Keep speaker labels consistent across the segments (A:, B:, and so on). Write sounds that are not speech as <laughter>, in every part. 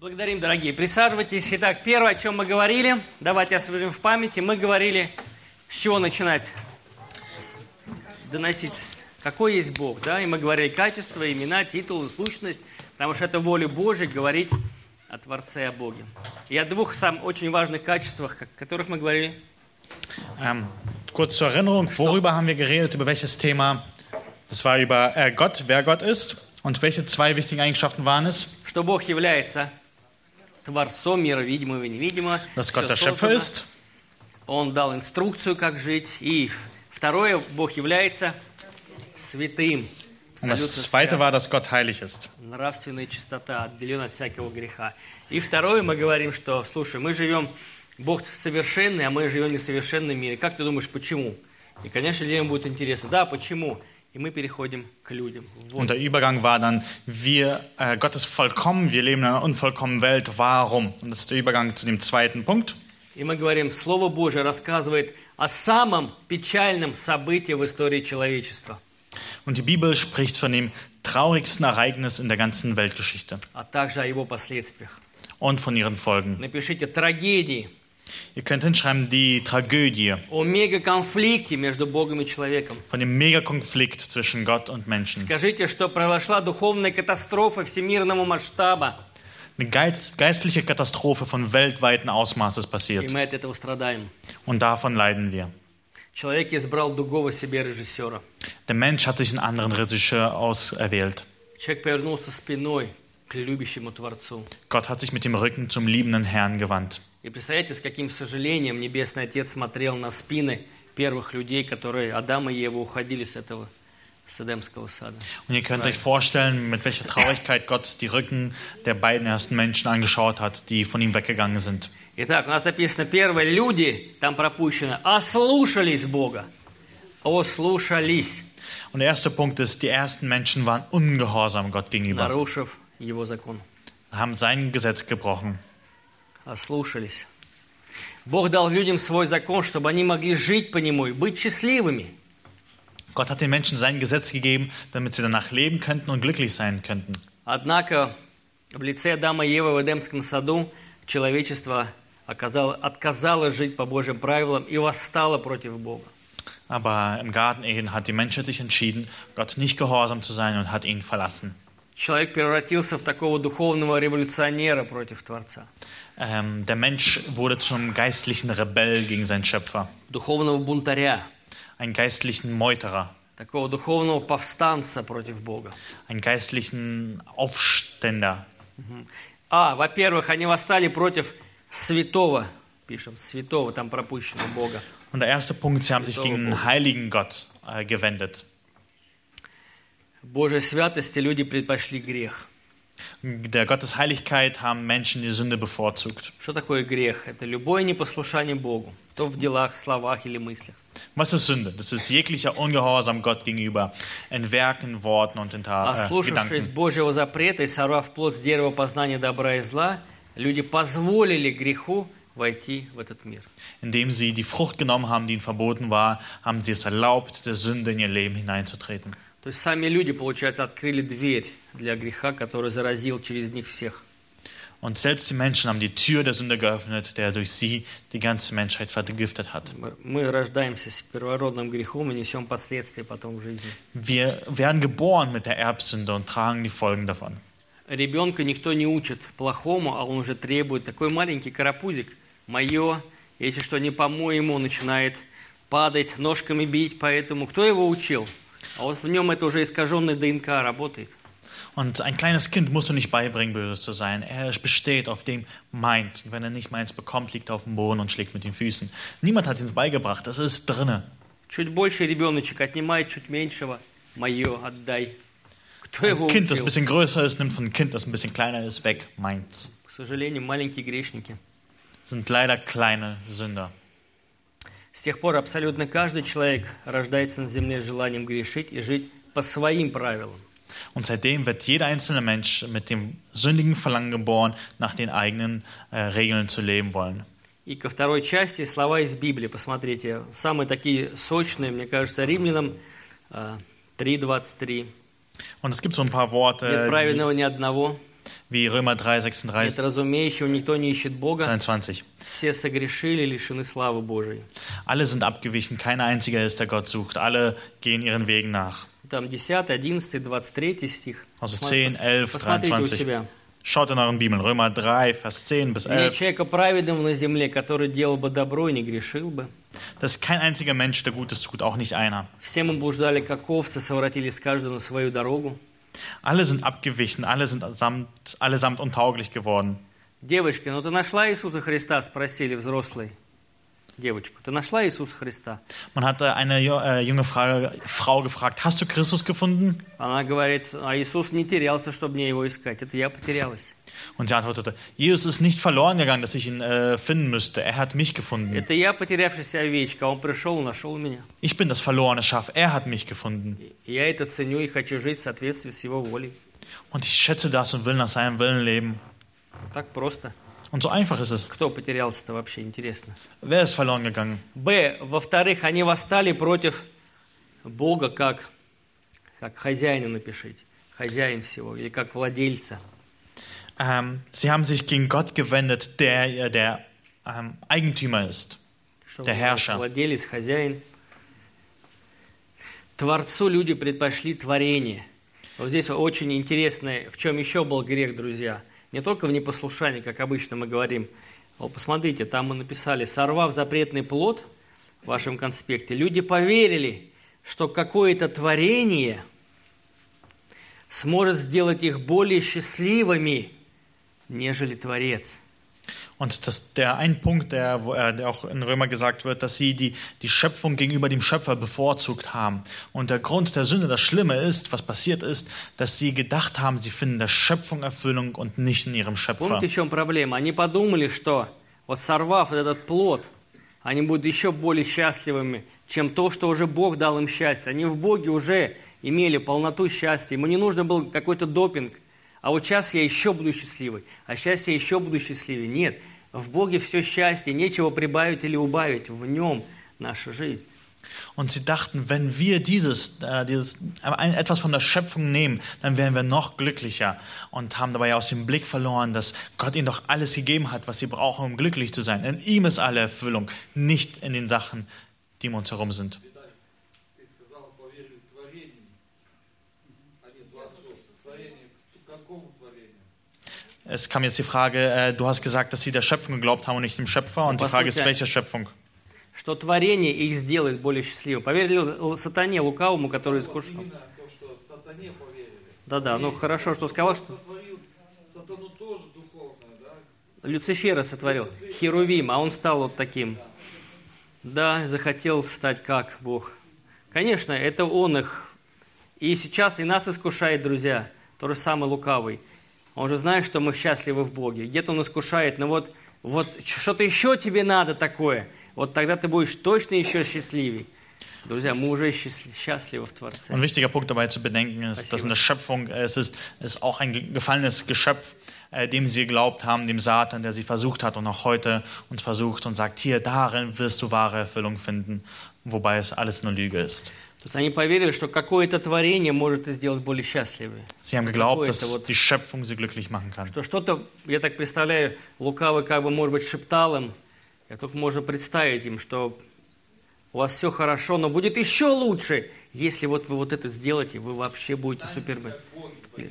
A: Благодарим, дорогие. Присаживайтесь. Итак, первое, о чем мы говорили, давайте освежим в памяти. Мы говорили, с чего начинать доносить, какой есть Бог, да? И мы говорили качество, имена, титулы, сущность, потому что это воля Божья говорить о Творце, о Боге. И о двух сам очень важных качествах, о которых мы говорили.
B: Ähm, kurz zur Erinnerung, worüber haben wir geredet? Über welches Thema? Das war über äh, Gott, wer Gott ist. Und welche zwei wichtigen Eigenschaften waren es?
A: Что Бог является Творцом мира видимого и невидимого.
B: Dass Gott der Schöpfer ist,
A: Он дал инструкцию, как жить. И второе, Бог является святым.
B: Und das zweite war, dass Gott heilig ist.
A: Нравственная чистота, отделен от всякого греха. И второе, мы говорим, что, слушай, мы живем, Бог совершенный, а мы живем в несовершенном мире. Как ты думаешь, почему? И, конечно, людям будет интересно. Да, почему? И мы переходим к людям. Вот.
B: Und der Übergang war dann, wir, äh, Gott ist vollkommen, wir leben in einer unvollkommenen Welt, warum? Und das ist der Übergang zu dem zweiten Punkt.
A: И мы говорим, Слово Божие рассказывает о самом печальном событии в истории человечества,
B: Und die Bibel spricht von dem traurigsten Ereignis in der ganzen Weltgeschichte
A: а также о его последствиях.
B: und von ihren Folgen.
A: Напишите трагедии,
B: Ihr könnt hinschreiben, die Tragödie
A: о мегаконфликте между Богом и человеком.
B: von dem Megakonflikt zwischen Gott und Menschen.
A: Скажите, что произошла духовная катастрофа всемирного масштаба,
B: Eine geist- geistliche Katastrophe von weltweiten Ausmaßes
A: и
B: passiert.
A: мы от этого страдаем.
B: Und davon leiden wir.
A: Человек избрал другого себе режиссера.
B: Der Mensch hat sich einen anderen Regisseur auserwählt.
A: Человек повернулся спиной к любящему Творцу.
B: Gott hat sich mit dem Rücken zum liebenden Herrn gewandt.
A: И представляете, с каким сожалением Небесный Отец смотрел на спины первых людей, которые, Адам и Ева, уходили с этого с Эдемского сада.
B: Und ihr könnt euch vorstellen, mit welcher Traurigkeit Gott die Rücken der beiden ersten Menschen angeschaut hat, die von ihm weggegangen sind.
A: Итак, у нас написано первое, люди, там пропущено, ослушались Бога. Ослушались,
B: Und der erste Punkt ist, die ersten Menschen waren ungehorsam Gott gegenüber,
A: нарушив Его закон.
B: haben sein Gesetz gebrochen.
A: Ослушались. Бог дал людям свой закон, чтобы они могли жить по нему и быть счастливыми.
B: Gott hat den Menschen sein Gesetz gegeben, damit sie danach leben könnten und glücklich sein könnten.
A: Однако в лице Адама и Евы в Эдемском саду человечество оказало, отказалось жить по Божьим правилам и восстало против Бога.
B: Aber im Garten Eden hat die Menschheit sich entschieden, Gott nicht gehorsam zu sein und hat ihn verlassen.
A: Человек превратился в такого духовного революционера против Творца,
B: Ähm, der Mensch wurde zum geistlichen Rebell gegen seinen Schöpfer,
A: духовного бунтаря,
B: einen geistlichen Meuterer,
A: такого духовного повстанца против Бога.
B: einen geistlichen Aufständer.
A: А, во-первых, они восстали против святого, пишем, святого, там пропущено Бога.
B: Und der erste Punkt, sie haben sich gegen den heiligen Gott äh, gewendet.
A: В Божьей святости люди предпочли грех.
B: Der Gott des Heiligkeit haben Menschen die Sünde bevorzugt.
A: Что такое грех? Это любое непослушание Богу, то в делах, словах или мыслях.
B: Was ist Sünde? Das ist jeglicher Ungehorsam Gott gegenüber, in Werken, Worten und in Ta äh,
A: Ослушавшись
B: Gedanken.
A: Божьего запрета и сорвав плод с дерева познания добра и зла, люди позволили греху войти в этот мир.
B: Indem sie die Frucht genommen haben, die ihnen verboten war, haben sie es erlaubt, der Sünde in ihr Leben hineinzutreten.
A: То есть сами люди, получается, открыли дверь для греха, который заразил через них всех.
B: Und selbst die Menschen haben die Tür der Sünde geöffnet, der durch sie die ganze Menschheit vergiftet hat. Wir werden geboren mit der Erbsünde und tragen die Folgen davon.
A: Ребенка никто не учит плохому, а он уже требует. Такой маленький карапузик, мое, если что не по-моему, начинает падать, ножками бить, поэтому кто его учил? А вот в нем это уже искаженный ДНК работает.
B: Und ein kleines Kind musst du nicht beibringen, böse zu sein. Er besteht auf dem meins. Und wenn er nicht meins bekommt, liegt er auf dem Boden und schlägt mit den Füßen. Niemand hat ihm beigebracht. Das ist drinne.
A: Чуть больше ребеночек отнимает, чуть меньшего, мое отдай. Кто его
B: Ein Kind, das ein
A: учил?
B: bisschen größer ist, nimmt von einem Kind, das ein bisschen kleiner ist, weg. Meins.
A: К сожалению, маленькие грешники.
B: sind leider kleine Sünder.
A: С тех пор абсолютно каждый человек рождается на земле с желанием грешить и жить по своим правилам.
B: Und seitdem wird jeder einzelne Mensch mit dem sündigen Verlangen geboren, nach den eigenen äh, Regeln zu leben wollen.
A: И ко второй части слова из Библии. Посмотрите, самые такие сочные, мне кажется, Римлянам э, 3.23.
B: Und es gibt so ein paar
A: Нет
B: Worte, die,
A: праведного ни одного,
B: Wie Römer 3,
A: Нет
B: 36,
A: разумеющего, никто не ищет Бога.
B: 23.
A: Все согрешили, лишены славы Божией.
B: Alle sind abgewichen, kein einziger ist, der Gott sucht. Alle gehen ihren Wegen nach.
A: Там 10, 11, 23 стих.
B: Also
A: Посмотри-
B: 10, 11,
A: Посмотрите у
B: 23.
A: себя.
B: Schaut in euren Bibeln, Römer 3, Vers 10 bis
A: Нет
B: 11.
A: человека праведного на земле, который делал бы добро и не грешил бы.
B: Das ist kein einziger Mensch, der Gutes tut, auch nicht einer.
A: Все мы блуждали, как овцы, совратились каждый на свою дорогу.
B: Alle sind abgewichen, alle sind samt, allesamt untauglich geworden.
A: Девочка, ну ты нашла Иисуса Христа? Спросили взрослые. Девочку, ты нашла Иисуса Христа?
B: Man hatte eine ju- äh, junge Frage, Frau gefragt, hast du Christus gefunden?
A: Она говорит, а Иисус не терялся, чтобы мне его искать. Это я потерялась.
B: Und sie antwortete, Jesus ist nicht verloren gegangen, dass ich ihn äh, finden müsste. Er hat mich gefunden.
A: Это я потерявшаяся овечка, а он пришел нашел меня.
B: Ich bin das verlorene Schaf. Er hat mich gefunden.
A: Я это ценю и хочу жить в соответствии с его волей.
B: Und ich schätze das und will nach seinem Willen leben.
A: Так просто.
B: Und so einfach ist es.
A: Кто потерялся-то вообще, интересно.
B: Wer ist verloren gegangen?
A: Б. Во-вторых, они восстали против Бога как, как хозяина напишите. Хозяин всего. Или как владельца.
B: Ähm, sie haben sich gegen Gott gewendet, der äh, der ähm, Eigentümer ist.
A: Что
B: Der Herrscher.
A: Владелец, хозяин. Творцу люди предпочли творение. Вот здесь очень интересно, в чем еще был грех, друзья. Не только в непослушании, как обычно мы говорим. Вот посмотрите, там мы написали, сорвав запретный плод в вашем конспекте, люди поверили, что какое-то творение сможет сделать их более счастливыми, нежели Творец.
B: Und das, der ein Punkt, der, wo, äh, der auch in Römer gesagt wird, dass sie die, die Schöpfung gegenüber dem Schöpfer bevorzugt haben. Und der Grund der Sünde, das Schlimme ist, was passiert ist, dass sie gedacht haben, sie finden der Schöpfung Erfüllung und nicht in ihrem Schöpfer.
A: Помните, в чем проблема? Они подумали, что вот сорвав вот этот плод, они будут еще более счастливыми, чем то, что уже Бог дал им счастье. Они в Боге уже имели полноту счастья. Ему не нужно был какой-то допинг. А вот сейчас я еще буду счастливый. А сейчас я еще буду счастливее. Нет, в Боге все счастье, нечего прибавить или убавить. В нем наша жизнь.
B: Und sie dachten, wenn wir dieses, äh, dieses äh, ein, etwas von der Schöpfung nehmen, dann wären wir noch glücklicher und haben dabei aus dem Blick verloren, dass Gott ihnen doch alles gegeben hat, was sie brauchen, um glücklich zu sein. In ihm ist alle Erfüllung, nicht in den Sachen, die um uns herum sind. Es kam jetzt die Frage, äh, du hast gesagt, dass sie der Schöpfung geglaubt haben und nicht dem Schöpfer. Und die Frage ist, welche Schöpfung?
A: Что творение их сделает более счастливым. Поверили сатане, лукавому, который искушал. Да-да, ну хорошо, что сказал, что
C: Сотворил сатану тоже духовное, да?
A: Люцифера сотворил, Херувим, а он стал вот таким. Да, захотел стать как Бог. Конечно, это он их. И сейчас и нас искушает, друзья, то же самое лукавый. Он же знает, что мы счастливы в Боге. Где-то он искушает, но вот, вот что-то еще тебе надо такое. Вот тогда ты будешь точно еще счастливей. Друзья, мы уже счастли- счастливы в Творце.
B: Ein wichtiger Punkt dabei zu bedenken ist, dass
A: Спасибо.
B: in der Schöpfung äh, es ist, es ist auch ein ge- gefallenes Geschöpf, äh, dem sie geglaubt haben, dem Satan, der sie versucht hat und auch heute uns versucht und sagt, hier, darin wirst du wahre Erfüllung finden, wobei es alles nur Lüge ist.
A: То есть они поверили, что какое-то творение может их сделать более счастливыми.
B: Sie haben geglaubt,
A: Какое-то
B: dass
A: вот
B: die Schöpfung sie glücklich machen kann.
A: Что что-то, я так представляю, лукавый как бы, может быть, шептал им, я только можно представить им, что у вас все хорошо, но будет еще лучше, если вот вы вот это сделаете, вы вообще будете супермен.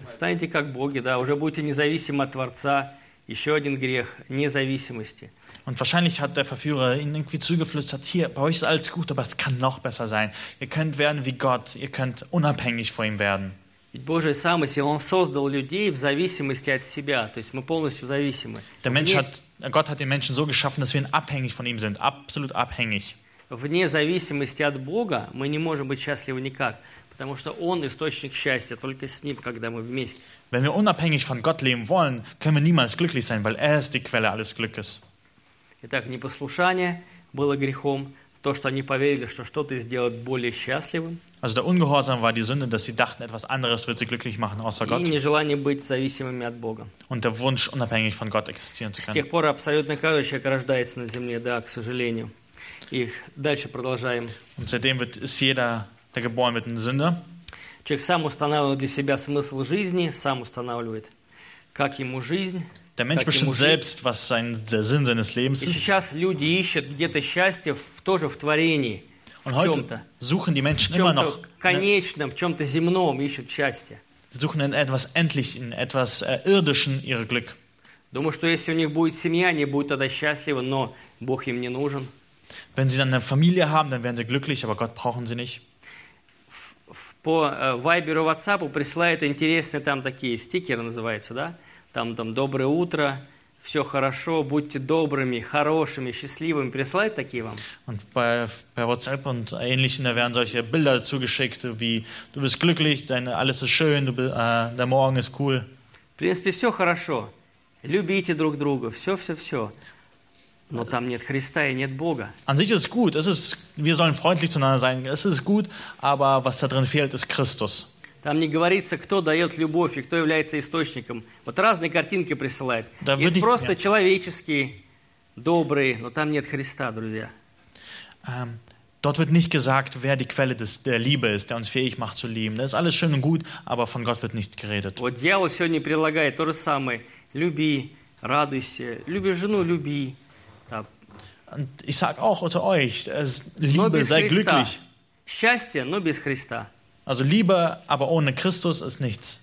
A: Станете как боги, да, уже будете независимы от Творца. Еще один грех – независимости.
B: Und wahrscheinlich hat der Verführer ihnen irgendwie zugeflüstert, hier, bei euch ist alles gut, aber es kann noch besser sein. Ihr könnt werden wie Gott, ihr könnt unabhängig vor ihm werden.
A: Ведь Божий замысел, Он создал людей в зависимости от себя, то есть мы полностью зависимы.
B: Der Mensch
A: Вне-
B: hat, Gott hat den Menschen so geschaffen, dass wir abhängig von ihm sind, absolut abhängig.
A: вне зависимости от Бога мы не можем быть счастливы никак, потому что Он источник счастья, только с Ним, когда мы вместе.
B: Wenn wir unabhängig von Gott leben wollen, können wir niemals glücklich sein, weil er ist die Quelle alles Glückes.
A: Итак, непослушание было грехом, то, что они поверили, что что-то сделает более счастливым,
B: Also der Ungehorsam war die Sünde, dass sie dachten, etwas anderes wird sie glücklich machen außer
A: и
B: Gott.
A: нежелание быть зависимыми от Бога.
B: Und der Wunsch, unabhängig von Gott existieren zu
A: С
B: können.
A: тех пор абсолютно каждый человек рождается на земле, да, к сожалению. И дальше продолжаем.
B: Und seitdem wird, ist jeder, der geboren wird, ein Sünder.
A: Человек сам устанавливает для себя смысл жизни, сам устанавливает. как ему жизнь,
B: Der Mensch
A: как ему
B: bestimmt
A: жить.
B: selbst, was sein, der Sinn seines Lebens
A: И
B: ist.
A: сейчас люди ищут где-то счастье в, тоже в творении,
B: Und
A: в
B: heute
A: чем-то.
B: suchen die
A: В
B: Menschen immer
A: чем-то
B: noch,
A: конечном, в чем-то земном ищут счастье.
B: suchen in etwas Endlichen, in etwas äh, Irdischen ihr Glück.
A: Думаю, что если у них будет семья, они будут тогда счастливы, но Бог им не нужен.
B: Wenn sie dann eine Familie haben, dann werden sie glücklich, aber Gott brauchen sie nicht.
A: В- По э, Вайберу, WhatsApp присылают интересные там такие стикеры называются, да? Там, там «Доброе утро», «Все хорошо», «Будьте добрыми», «Хорошими», «Счастливыми». Присылают такие вам?
B: Und bei, bei WhatsApp und Ähnlichem, da werden solche Bilder zugeschickt, wie du bist glücklich, deine, alles ist schön, du, bi- äh, der Morgen ist cool.
A: В принципе, все хорошо. Любите друг друга, все-все-все. Но там нет Христа и нет Бога.
B: An sich ist es gut, es ist, wir sollen freundlich zueinander sein, es ist gut, aber was da drin fehlt, ist Christus.
A: Там не говорится, кто дает любовь и кто является источником. Вот разные картинки присылают.
B: Да
A: Есть
B: вы-
A: просто
B: нет.
A: человеческие, добрые, но там нет Христа, друзья.
B: Ähm, dort wird nicht gesagt, wer die Quelle des, der Liebe ist, der uns fähig macht zu lieben. Das ist alles schön und gut, aber von Gott wird nicht geredet.
A: Вот дьявол сегодня предлагает то же самое. Люби, радуйся, люби жену, люби.
B: Und ich sage auch unter euch, Liebe, sei glücklich.
A: Счастье, но без Христа.
B: Also Liebe, aber ohne Christus ist nichts.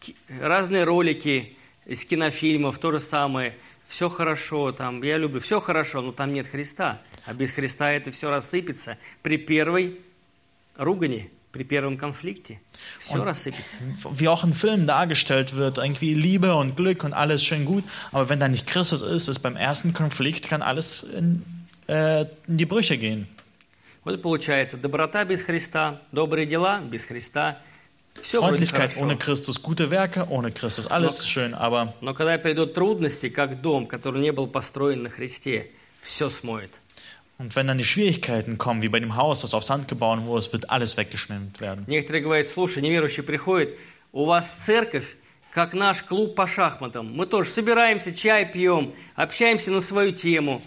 A: Ки- Разные ролики из кинофильмов, то же самое. Все хорошо, там, я люблю, все хорошо, но там нет Христа. А без Христа это все рассыпется при первой ругани, при первом конфликте. Все
B: Он-
A: рассыпется.
B: Wie auch in Filmen dargestellt wird, irgendwie Liebe und Glück und alles schön gut, aber wenn da nicht Christus ist, ist beim ersten Konflikt, kann alles in, äh, in die Brüche gehen.
A: Вот и получается, доброта без Христа, добрые дела без Христа. Все
B: Freundlichkeit ohne Christus, gute Werke ohne Christus, alles schön, aber
A: Но когда придут трудности, как дом, который не был построен на Христе, все смоет.
B: und wenn dann die Schwierigkeiten kommen, wie bei dem Haus, das auf Sand gebaut wurde, wird alles weggeschwemmt werden.
A: Некоторые говорят, слушай, неверующий приходит, у вас церковь, как наш клуб по шахматам. Мы тоже собираемся, чай пьем, общаемся на свою тему.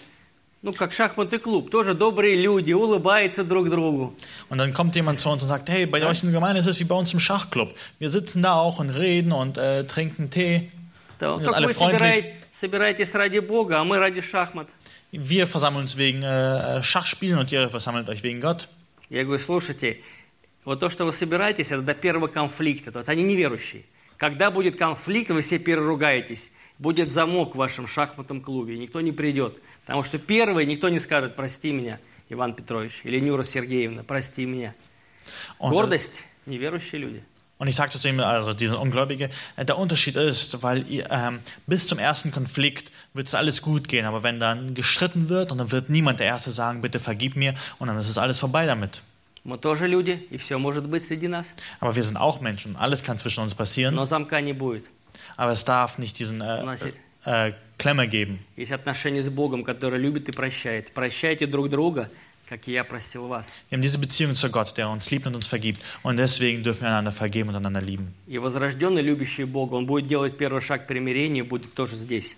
A: Ну, как шахматный клуб, тоже добрые люди, улыбаются друг другу.
B: Und dann kommt jemand zu uns und sagt, hey, bei euch in der Gemeinde ist es wie bei uns im Schachclub. Wir sitzen da auch und reden und äh, trinken Tee. Wir sind alle freundlich.
A: собираете- собираетесь ради Бога, а мы ради шахмат.
B: Wir versammeln uns wegen äh, Schachspielen und ihr versammelt euch wegen Gott.
A: Я говорю, слушайте, вот то, что вы собираетесь, это до первого конфликта. То есть они неверующие. Когда будет конфликт, вы все переругаетесь. Будет замок в вашем шахматном клубе, и никто не придет. Потому что первый никто не скажет, прости меня, Иван Петрович, или Нюра Сергеевна, прости меня.
B: Und,
A: Гордость – неверующие люди.
B: und ich sagte zu ihm, also diesen Ungläubige, äh, der Unterschied ist, weil ähm, bis zum ersten Konflikt wird es alles gut gehen, aber wenn dann gestritten wird und dann wird niemand der Erste sagen, bitte vergib mir und dann ist es alles vorbei damit.
A: Мы тоже люди, и все может быть среди нас.
B: Aber wir sind auch Menschen, alles kann zwischen uns passieren,
A: Но замка не будет.
B: Aber es darf nicht diesen äh,
A: есть,
B: äh, Klemme geben.
A: есть отношения с Богом, который любит и прощает. Прощайте друг друга, как и я простил вас.
B: Wir haben diese Beziehung zu Gott, der uns liebt und uns vergibt und deswegen dürfen wir einander vergeben und einander lieben.
A: И возрожденный, любящий Бога, он будет делать первый шаг к примирению, будет тоже здесь.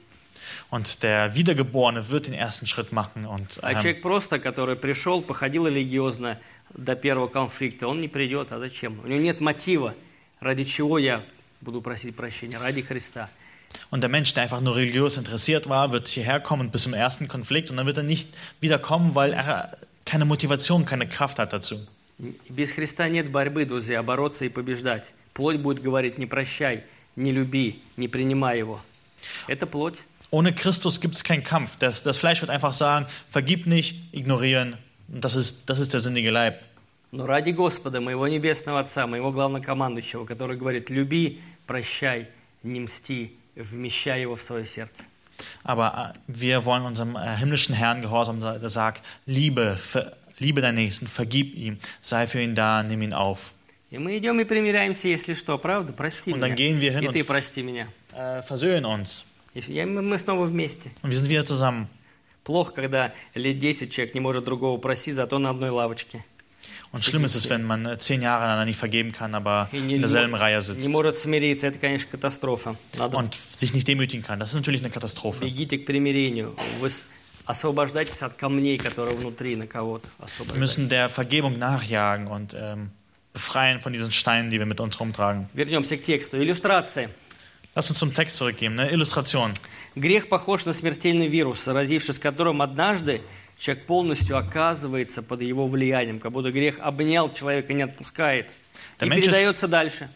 B: Und der Wiedergeborene wird den ersten Schritt machen und
A: А
B: ähm,
A: человек просто, который пришел, походил религиозно до первого конфликта, он не придет. А зачем? У него нет мотива, ради чего я буду просить прощения, ради Христа.
B: Und der Mensch, der einfach nur religiös interessiert war, wird hierher kommen bis zum ersten Konflikt und dann wird er nicht wiederkommen, weil er keine Motivation, keine Kraft hat dazu.
A: Без Христа нет борьбы, друзья, бороться и побеждать. Плоть будет говорить, не прощай, не люби, не принимай его. Это плоть.
B: Ohne Christus gibt es keinen Kampf. Das, das Fleisch wird einfach sagen, vergib nicht, ignorieren. Und das ist, das ist der sündige Leib.
A: Но ради Господа, моего Небесного Отца, моего главнокомандующего, который говорит, люби, прощай, не мсти, вмещай его в свое сердце.
B: Aber äh, wir wollen unserem äh, himmlischen Herrn gehorsam, sein, der sagt, liebe, liebe deinen Nächsten, vergib ihm, sei für ihn da, nimm ihn auf.
A: И мы идем и примиряемся, если что, правда? Прости
B: Und
A: меня.
B: gehen wir hin
A: и ты прости меня.
B: Äh, versöhnen uns.
A: И мы снова вместе.
B: Und wir sind wieder zusammen.
A: Плохо, когда лет 10 человек не может другого просить, зато на одной лавочке.
B: Und schlimm ist es, wenn man äh, zehn Jahre einander nicht vergeben kann, aber
A: И не,
B: in derselben
A: не-
B: Reihe
A: не
B: sitzt
A: может смириться. Это, конечно, катастрофа. Надо
B: und sich nicht demütigen kann. Das ist natürlich eine Katastrophe.
A: бегите к примирению. Вы с- освобождайтесь от камней, которые внутри на кого-то.
B: Wir
A: Освобождайтесь.
B: müssen der Vergebung nachjagen und ähm, befreien von diesen Steinen, die wir mit uns rumtragen.
A: Вернемся к тексту. Иллюстрация.
B: Lass uns zum Text zurückgehen, eine Illustration.
A: Грех похож на смертельный вирус, заразившись которым однажды человек полностью оказывается под его влиянием, как будто грех обнял человека не отпускает.
B: Der
A: И
B: Mensch ist-
A: передается дальше.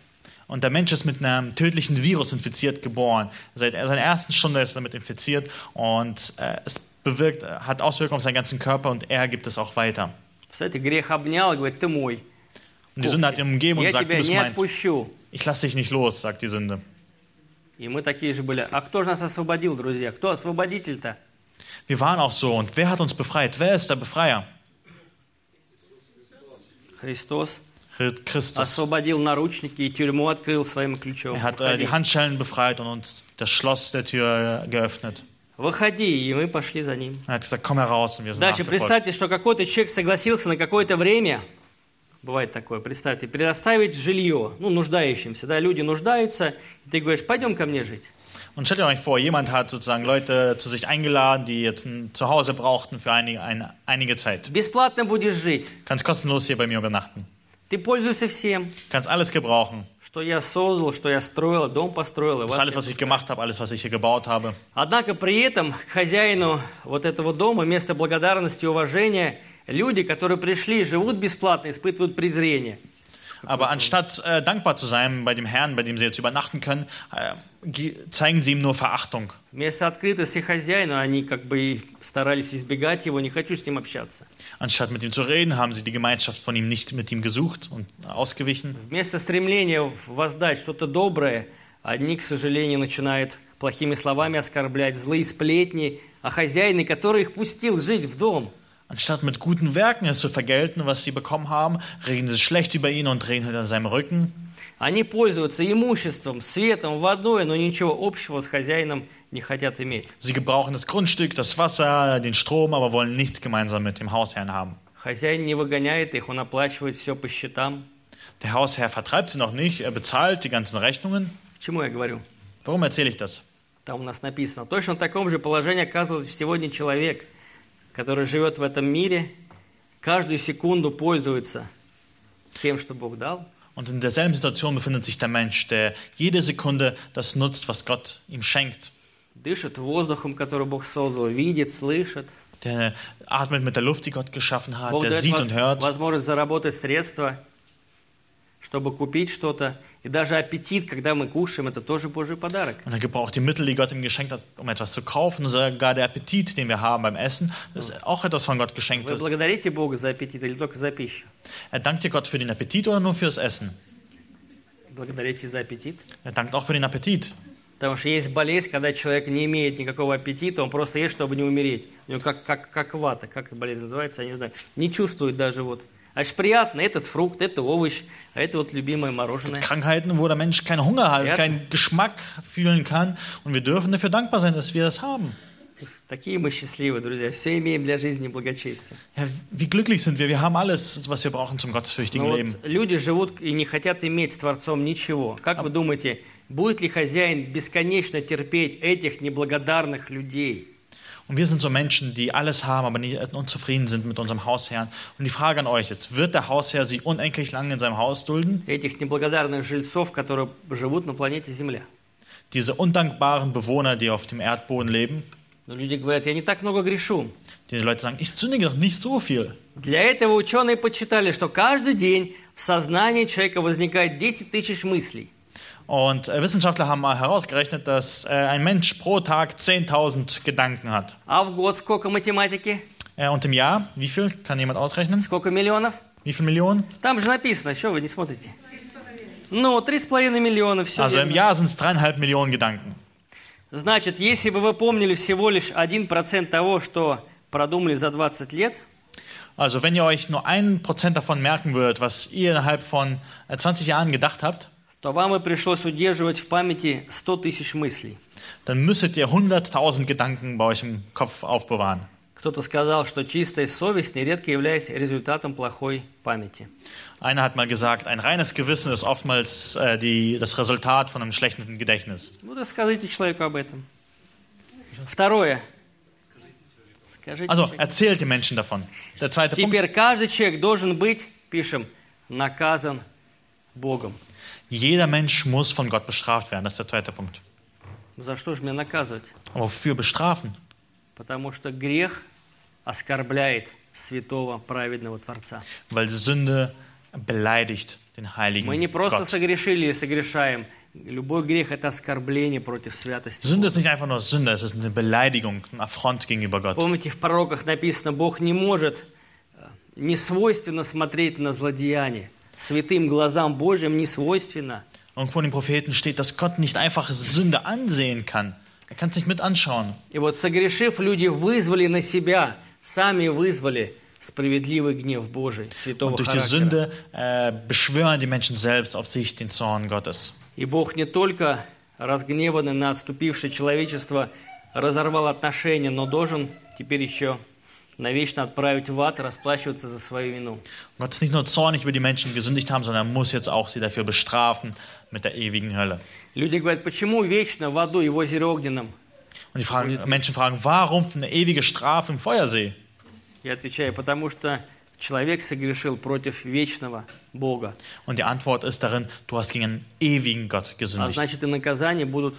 B: Und der Mensch ist mit einem tödlichen Virus infiziert geboren. Seit seiner ersten Stunde ist er damit infiziert und äh, es bewirkt, hat Auswirkungen auf seinen ganzen Körper und er gibt es auch weiter.
A: Кстати, грех обнял и говорит, ты мой.
B: Und die Sünde hat ihn umgeben und sagt, du bist mein. Ich lasse dich nicht los, sagt die Sünde.
A: И мы такие же были. А кто же нас освободил, друзья? Кто освободитель-то?
B: Wir waren auch so. Und wer hat uns befreit? Wer ist der Befreier? Christus.
A: Ключом.
B: Er hat äh, die Handschellen befreit und uns das Schloss der Tür äh, geöffnet.
A: Выходи, и мы пошли за ним.
B: Er hat gesagt, komm heraus und wir sind
A: Дальше представьте, что какой-то человек согласился на какое-то время, бывает такое, представьте, предоставить жилье, ну, нуждающимся, да, люди нуждаются, и ты говоришь, пойдем ко мне жить.
B: Und stellt euch vor, jemand hat sozusagen Leute zu sich eingeladen, die jetzt ein Zuhause brauchten für einige, eine, einige Zeit.
A: Бесплатно будешь жить,
B: Kannst kostenlos hier bei mir übernachten.
A: ты пользуешься всем,
B: Kannst alles gebrauchen.
A: что я создал, что я строил, дом построил. и
B: Das ist
A: вас
B: alles,
A: я
B: was ich gemacht habe, alles, was ich hier gebaut habe.
A: Однако при этом к хозяину вот этого дома вместо благодарности и уважения люди, которые пришли, живут бесплатно, испытывают презрение.
B: Aber anstatt äh, dankbar zu sein bei dem Herrn, bei dem sie jetzt übernachten können, äh, ge- zeigen sie ihm nur Verachtung. Anstatt mit ihm zu reden, haben sie die Gemeinschaft von ihm nicht mit ihm gesucht und ausgewichen.
A: Вместо стремления воздать что-то доброе, одни, к сожалению, начинают плохими словами оскорблять, злые сплетни, а хозяины, который их пустил жить в дом.
B: Anstatt mit guten Werken es zu vergelten, was sie bekommen haben, reden sie schlecht über ihn und reden hinter seinem Rücken.
A: Они пользуются имуществом, светом, водой, но ничего общего с хозяином не хотят иметь.
B: Sie gebrauchen das Grundstück, das Wasser, den Strom, aber wollen nichts gemeinsam mit dem Hausherrn haben.
A: Хозяин не выгоняет их, он оплачивает все по счетам.
B: Der Hausherr vertreibt sie noch nicht, er bezahlt die ganzen Rechnungen.
A: К чему я говорю?
B: Warum erzähle ich das?
A: Там у нас написано. Точно в таком же положении оказывается сегодня человек, который живет в этом мире, каждую секунду пользуется тем, что Бог дал,
B: Und in derselben Situation befindet sich der Mensch, der jede Sekunde das nutzt, was Gott ihm schenkt.
A: дышит воздухом, который Бог создал, видит, слышит.
B: Der atmet mit der Luft, die Gott geschaffen hat,
A: Бог
B: der
A: дает
B: sieht
A: воз-
B: und hört.
A: возможность заработать средства, чтобы купить что-то. И даже аппетит, когда мы кушаем, это тоже Божий подарок.
B: Und er gebraucht die Mittel, die Gott ihm geschenkt hat, um etwas zu kaufen. Sogar der Appetit, den wir haben beim Essen, ist auch etwas von Gott geschenkt.
A: Вы благодарите Бога за аппетит или только за пищу?
B: Er dankt dir Gott für den Appetit oder nur fürs Essen?
A: Благодарите за аппетит.
B: Er dankt auch für den Appetit.
A: Потому что есть болезнь, когда человек не имеет никакого аппетита, он просто ест, чтобы не умереть. У него как, как, как вата, как болезнь называется, я не знаю. Не чувствует даже вот. А ж приятно, этот фрукт, это овощ, а это вот любимое мороженое.
B: Krankheiten, wo der Mensch keinen Hunger hat,
A: Ja.
B: keinen Geschmack fühlen kann. Und wir dürfen dafür dankbar sein, dass wir das haben.
A: Такие мы счастливые, друзья. Все имеем для жизни благочестия.
B: Ja, wie glücklich sind wir. Wir haben alles, was wir brauchen zum gottesfürchtigen
A: Но
B: Leben.
A: вот люди живут и не хотят иметь с Творцом ничего. Как вы думаете, будет ли хозяин бесконечно терпеть этих неблагодарных людей?
B: Und wir sind so Menschen, die alles haben, aber nicht unzufrieden sind mit unserem Hausherrn. Und die Frage an euch ist, wird der Hausherr sie unendlich lange in seinem Haus dulden?
A: Этих неблагодарных жильцов, которые живут на планете Земля.
B: Diese undankbaren Bewohner, die auf dem Erdboden leben?
A: Но люди говорят, я не так много грешу.
B: Die Leute sagen, ich sündige doch nicht so viel.
A: Для этого ученые подсчитали, что каждый день в сознании человека возникает 10 тысяч мыслей.
B: Und äh, Wissenschaftler haben mal herausgerechnet, dass äh, ein Mensch pro Tag 10.000 Gedanken hat.
A: А в год сколько математики?
B: Äh, und im Jahr, wie viel? Kann jemand ausrechnen?
A: Сколько миллионов?
B: Wie viele Millionen?
A: Там же написано, что вы не смотрите? Ну, 3,5 миллиона, все
B: Also im Jahr sind es dreieinhalb Millionen Gedanken.
A: Значит, если бы вы помнили всего лишь 1% того, что продумали за 20 лет,
B: Also wenn ihr euch nur ein Prozent davon merken würdet, was ihr innerhalb von äh, 20 Jahren gedacht habt,
A: то вам и пришлось удерживать в памяти 100 тысяч мыслей.
B: dann müsstet ihr 100.000 Gedanken bei euch im Kopf aufbewahren.
A: Кто-то сказал, что чистая совесть нередко является результатом плохой памяти.
B: Einer hat mal gesagt, ein reines Gewissen ist oftmals äh, die, das Resultat von einem schlechten Gedächtnis.
A: Ну, расскажите человеку об этом. Второе. Скажите
B: Also erzählt den Menschen davon. Der zweite Punkt.
A: Теперь каждый человек должен быть, пишем, наказан Богом.
B: Jeder Mensch muss von Gott bestraft werden. Das ist der zweite Punkt.
A: За что же меня наказывать?
B: Aber wofür bestrafen?
A: Потому что грех оскорбляет святого праведного Творца.
B: Weil Sünde beleidigt den heiligen
A: Мы не просто
B: Gott.
A: согрешили и согрешаем. Любой грех – это оскорбление против святости.
B: Sünde ist nicht einfach nur Sünde, es ist eine Beleidigung, ein Affront gegenüber Gott.
A: Помните, в пророках написано, Бог не может, э, не свойственно смотреть на злодеяние. Святым глазам Божьим не свойственно.
B: Und von den Propheten steht, dass Gott nicht einfach Sünde ansehen kann. Er kann es nicht mit anschauen.
A: И вот согрешив, люди вызвали на себя, сами вызвали справедливый гнев Божий, святого
B: Und durch die. Sünde äh, beschwören die Menschen selbst auf sich den Zorn Gottes.
A: И Бог не только разгневанный на отступившее человечество разорвал отношения, но должен теперь еще навечно отправить в ад и расплачиваться за свою вину.
B: Gott ist nicht nur zornig über die Menschen, die gesündigt haben, sondern er muss jetzt auch sie dafür bestrafen mit der ewigen Hölle.
A: Люди говорят, почему вечно в аду и в озере Огненном?
B: Und die fragen, Menschen fragen, warum eine ewige Strafe im Feuersee?
A: Я отвечаю, потому что человек согрешил против вечного Бога.
B: Und die Antwort ist darin, du hast gegen einen ewigen Gott
A: А
B: gesündigt.
A: значит, и наказания будут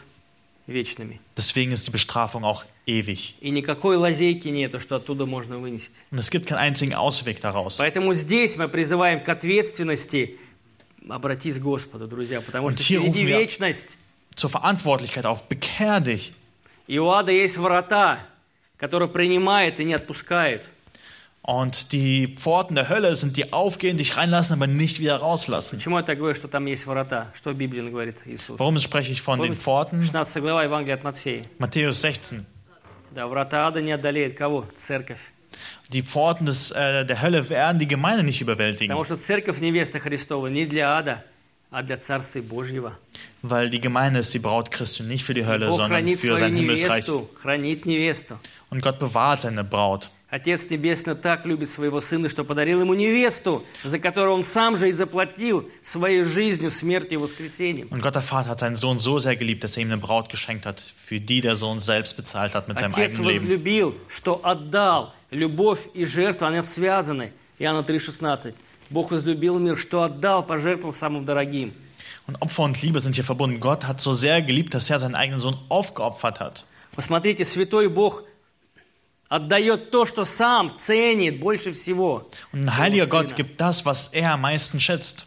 A: вечными.
B: Deswegen ist die Bestrafung auch ewig.
A: И никакой лазейки нету, что оттуда можно вынести.
B: Und es gibt keinen einzigen Ausweg daraus.
A: Поэтому здесь мы призываем к ответственности. Обратись к Господу, друзья, потому что впереди вечность.
B: Zur Verantwortlichkeit auf, bekehr dich.
A: И у ада есть врата, которые принимают и не отпускают.
B: Und die Pforten der Hölle sind, die aufgehen, dich reinlassen, aber nicht wieder rauslassen.
A: Почему я так говорю, что там есть врата? Что в Библии говорит Иисус?
B: Warum spreche ich von den
A: Помните?
B: Pforten?
A: 16 глава Евангелия от Матфея.
B: Matthäus 16.
A: Да, врата ада не одолеет кого? Церковь.
B: Die Pforten des, äh, der Hölle werden die Gemeinde nicht überwältigen,
A: Потому что церковь невеста Христова не для ада, а для Царства Божьего.
B: weil die Gemeinde ist die Braut Christi, nicht für die Hölle,
A: Бог
B: sondern
A: хранит
B: für
A: свою
B: sein Himmelsreich.
A: невесту, хранит невесту.
B: Und Gott bewahrt seine Braut.
A: Отец Небесный так любит своего Сына, что подарил ему невесту, за которую Он сам же и заплатил своей жизнью, смертью и воскресением.
B: Und Gott der Vater hat seinen Sohn so sehr geliebt, dass er ihm eine Braut geschenkt hat, für die der Sohn selbst bezahlt hat mit seinem
A: Отец
B: eigenen Leben.
A: возлюбил, что отдал. Любовь и жертва, они связаны. Иоанна 3,16. Бог возлюбил мир, что отдал, пожертвовал самым дорогим.
B: Und Opfer und Liebe sind hier verbunden. Gott hat so sehr geliebt, dass er seinen eigenen Sohn aufgeopfert hat.
A: Посмотрите, святой Бог отдает то, что сам ценит больше всего.
B: Und heiliger
A: Сына,
B: Gott gibt das, was er am meisten schätzt.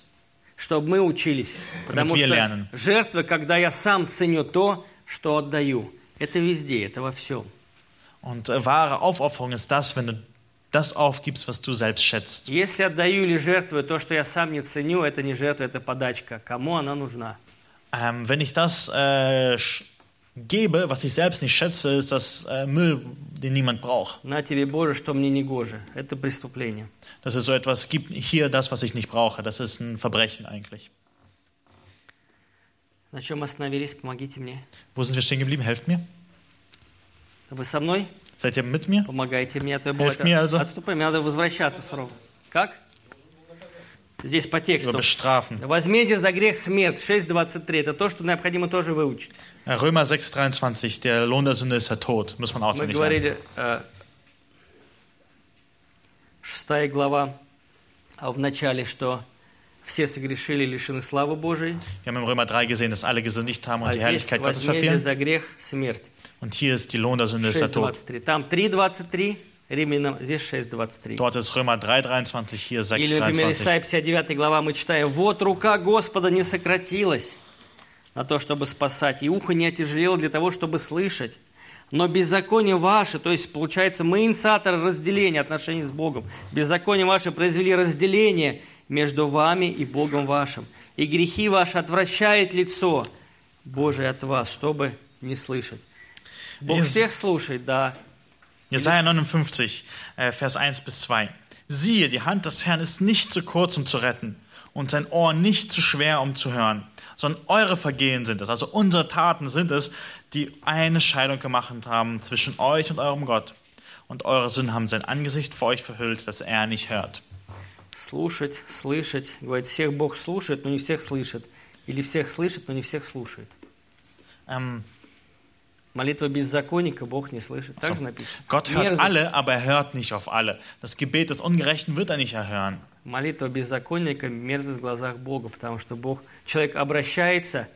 A: чтобы мы учились. Потому что
B: lernen.
A: жертва, когда я сам ценю то, что отдаю. Это везде, это во всем.
B: Und äh, wahre Aufopferung ist das, wenn du das aufgibst, was du selbst schätzt.
A: Если отдаю или жертвую то, что я сам не ценю, это не жертва, это подачка. Кому она нужна?
B: Ähm, wenn ich das äh, gebe, was ich selbst nicht schätze, ist das äh, Müll, den niemand braucht.
A: На тебе, Боже, что мне не гоже. Это преступление.
B: Das ist so etwas, gib hier das, was ich nicht brauche. Das ist ein Verbrechen eigentlich.
A: На чем остановились? Помогите мне.
B: Wo sind wir stehen geblieben? Helft mir.
A: Вы со мной?
B: Seid ihr mit mir?
A: Помогайте мне, а то я
B: Helft
A: бывает,
B: mir also.
A: отступаем, мне надо возвращаться срока. Как? Здесь по тексту. Возмездие за грех смерть, 6.23. Это то, что необходимо тоже выучить.
B: Äh, Römer 6,23. Der Lohn der Sünde ist der Tod. Muss man
A: Мы
B: auswendig lernen.
A: говорили, э, шестая глава, а в начале, что все согрешили лишены славы Божией,
B: Wir haben im Römer 3 gesehen, dass alle gesündigt haben und
A: а
B: die Herrlichkeit Gottes verfehlen.
A: за грех смерть.
B: Und hier ist die Lohn der Sünde ist der Tod.
A: 6.23. Там 3.23, Римлянам, здесь 6.23.
B: Dort ist Römer 3,23, hier
A: Или, например,
B: 6,23.
A: Исайя 59 глава мы читаем, «Вот рука Господа не сократилась на то, чтобы спасать, и ухо не отяжелело для того, чтобы слышать. Но беззаконие ваше, то есть, получается, мы инициаторы разделения отношений с Богом. Беззаконие ваше произвели разделение между вами и Богом вашим. И грехи ваши отвращает лицо Божие от вас, чтобы не слышать». Бог всех слушает, да,
B: Jesaja 59, äh, Vers 1 bis 2. Siehe, die Hand des Herrn ist nicht zu kurz, um zu retten, und sein Ohr nicht zu schwer, um zu hören, sondern eure Vergehen sind es, also unsere Taten sind es, die eine Scheidung gemacht haben zwischen euch und eurem Gott. Und eure Sünden haben sein Angesicht vor euch verhüllt, dass er nicht hört.
A: Слушать, слышать. Говорит, всех Бог слушает, но не всех слышит. Или всех слышит, но не всех слушает.
B: Ähm,
A: Молитва беззаконника Бог не слышит. Так же написано.
B: Gott hört
A: Мерзость.
B: alle, aber er hört nicht auf alle. Das Gebet des Ungerechten wird er nicht erhören.
A: Молитва беззаконника – мерзость в глазах Бога, потому что Бог, человек обращается,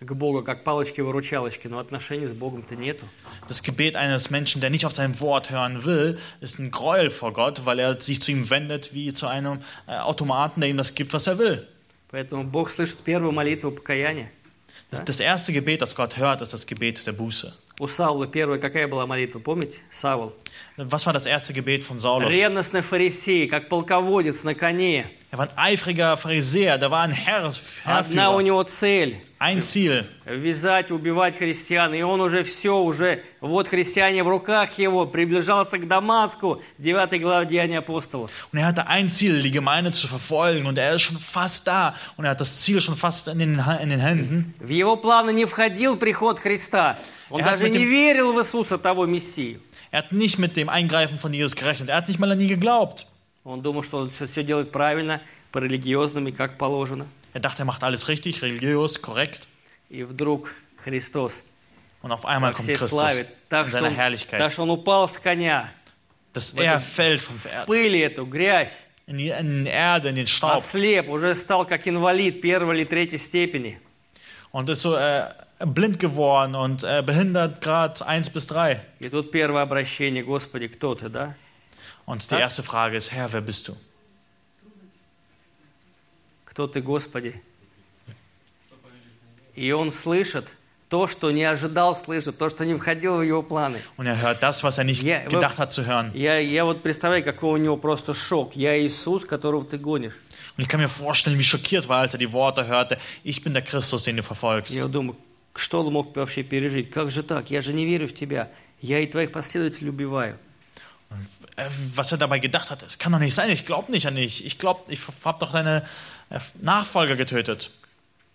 A: к Богу, как палочки-выручалочки, но отношений с Богом-то нету.
B: Das Gebet eines Menschen, der nicht auf sein Wort hören will, ist ein Gräuel vor Gott, weil er sich zu ihm wendet wie zu einem äh, Automaten, der ihm das gibt, was er will.
A: Поэтому Бог слышит первую молитву покаяния.
B: Das, das erste Gebet, das Gott hört, ist das Gebet der Buße.
A: У Саула первая какая была молитва, помните? Саул.
B: Was war das erste Gebet von Saulus?
A: Ревностный фарисей, как полководец на коне.
B: Er war ein eifriger Pharisäer, der war ein Herr,
A: Одна у
B: Herrführer.
A: него цель
B: Ein Ziel,
A: вязать, убивать христиан. И он уже все, уже вот христиане в руках его, приближался к Дамаску, 9 глава Деяния апостолов.
B: Und er hatte ein Ziel, die Gemeinde zu verfolgen. Und er ist schon fast da. Und er hat das Ziel schon fast in den, in den Händen.
A: В его планы не входил приход Христа. Он
B: Er
A: даже не
B: dem-
A: верил в Иисуса, того Мессию.
B: Er hat nicht mit dem Eingreifen von Jesus gerechnet. Er hat nicht mal an ihn geglaubt.
A: Он думал, что он все, делает правильно, по-религиозному, как положено.
B: Er dachte, er macht alles richtig, religiös, korrekt.
A: И вдруг Христос
B: Und auf
A: во
B: einmal kommt
A: всей
B: Christus
A: славе, так
B: in
A: что,
B: seiner
A: он,
B: Herrlichkeit.
A: так что он упал с коня,
B: Dass
A: в
B: er
A: этом-
B: fällt vom Pferd
A: пыль эту, грязь,
B: in die, in die Erde, in den Staub.
A: ослеп, уже стал как инвалид первой или третьей степени.
B: Und ist so äh, blind geworden und äh, behindert Grad 1 bis 3.
A: И тут первое обращение, Господи, кто ты, да?
B: Und die
A: Ja.
B: erste Frage ist, Herr, wer bist du?
A: Кто ты, Господи? И он слышит то, что не ожидал слышать, то, что не входило в его планы.
B: Und er hört das, was er nicht
A: Ja,
B: gedacht hat zu hören.
A: Я, я вот представляю, какой у него просто шок. Я Иисус, которого ты гонишь.
B: Und ich kann mir vorstellen, wie schockiert war, als er die Worte hörte, ich bin der Christus, den du verfolgst.
A: Я думаю, что он мог вообще пережить? Как же так? Я же не верю в тебя. Я и твоих последователей убиваю.
B: Äh, Was er dabei gedacht hat, es kann doch nicht sein, ich glaube nicht an dich. Ich glaube, ich habe doch deine äh, Nachfolger getötet.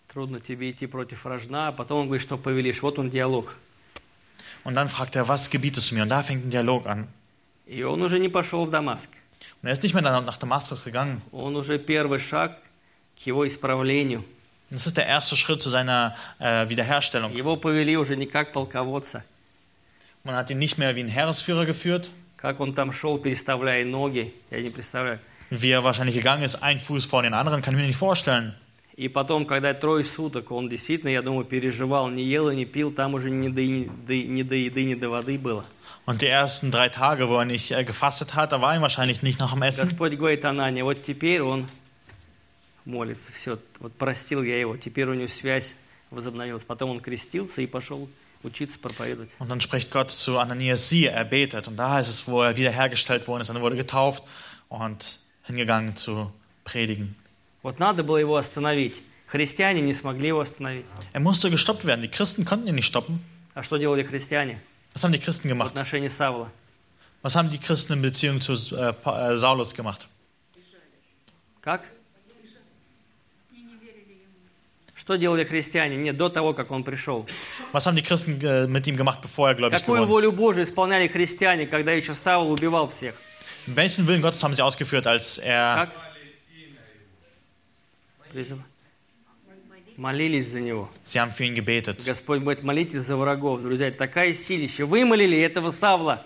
A: Трудно тебе идти против рожна, а потом он говорит, что повелишь. Вот он диалог.
B: Und dann fragt er, was gebietest du mir? Und da fängt ein Dialog an.
A: И он уже не пошел в Дамаск.
B: Und er ist nicht mehr nach nach Damaskus gegangen.
A: Он уже первый шаг к его исправлению.
B: Das ist der erste Schritt zu seiner äh, Wiederherstellung.
A: Его повели уже не как полководца.
B: Man hat ihn nicht mehr wie ein Heeresführer geführt,
A: Как он там шел, переставляя ноги, я не представляю.
B: wie er wahrscheinlich gegangen ist, ein Fuß vor den anderen, kann ich mir nicht vorstellen.
A: И потом, когда трое суток, он действительно, я думаю, переживал, не ел и не пил, там уже не до, ни до- еды, ни до воды было.
B: Und die ersten drei Tage, wo er nicht äh, gefastet hat, da war ihm wahrscheinlich nicht nach dem Essen.
A: Господь говорит Анане, вот теперь он молится, все, вот простил я его, теперь у него связь возобновилась. Потом он крестился и пошел.
B: Und dann spricht Gott zu Ananias, siehe, er betet. Und da ist es, wo er wiederhergestellt worden ist. Und er wurde getauft und hingegangen zu predigen.
A: Вот надо было его остановить. Христиане не смогли его остановить.
B: Er musste gestoppt werden. Die Christen konnten ihn nicht stoppen.
A: А что делали христиане
B: Was haben die Christen
A: в
B: gemacht?
A: отношении Савла?
B: Was haben die Christen in Beziehung zu äh, Pa- äh, Saulus gemacht?
A: Как? Что делали христиане? Нет, до того, как он пришел.
B: Was haben die Christen äh, mit ihm gemacht, bevor er gläubig
A: Какую
B: geworden
A: волю Божию исполняли христиане, когда еще Савл убивал всех?
B: Welchen Willen Gottes haben sie ausgeführt, als er
A: Как? Молились за него.
B: sie haben für ihn gebetet?
A: Господь говорит, молитесь за врагов. Друзья, такая силища. Вы молили этого Савла.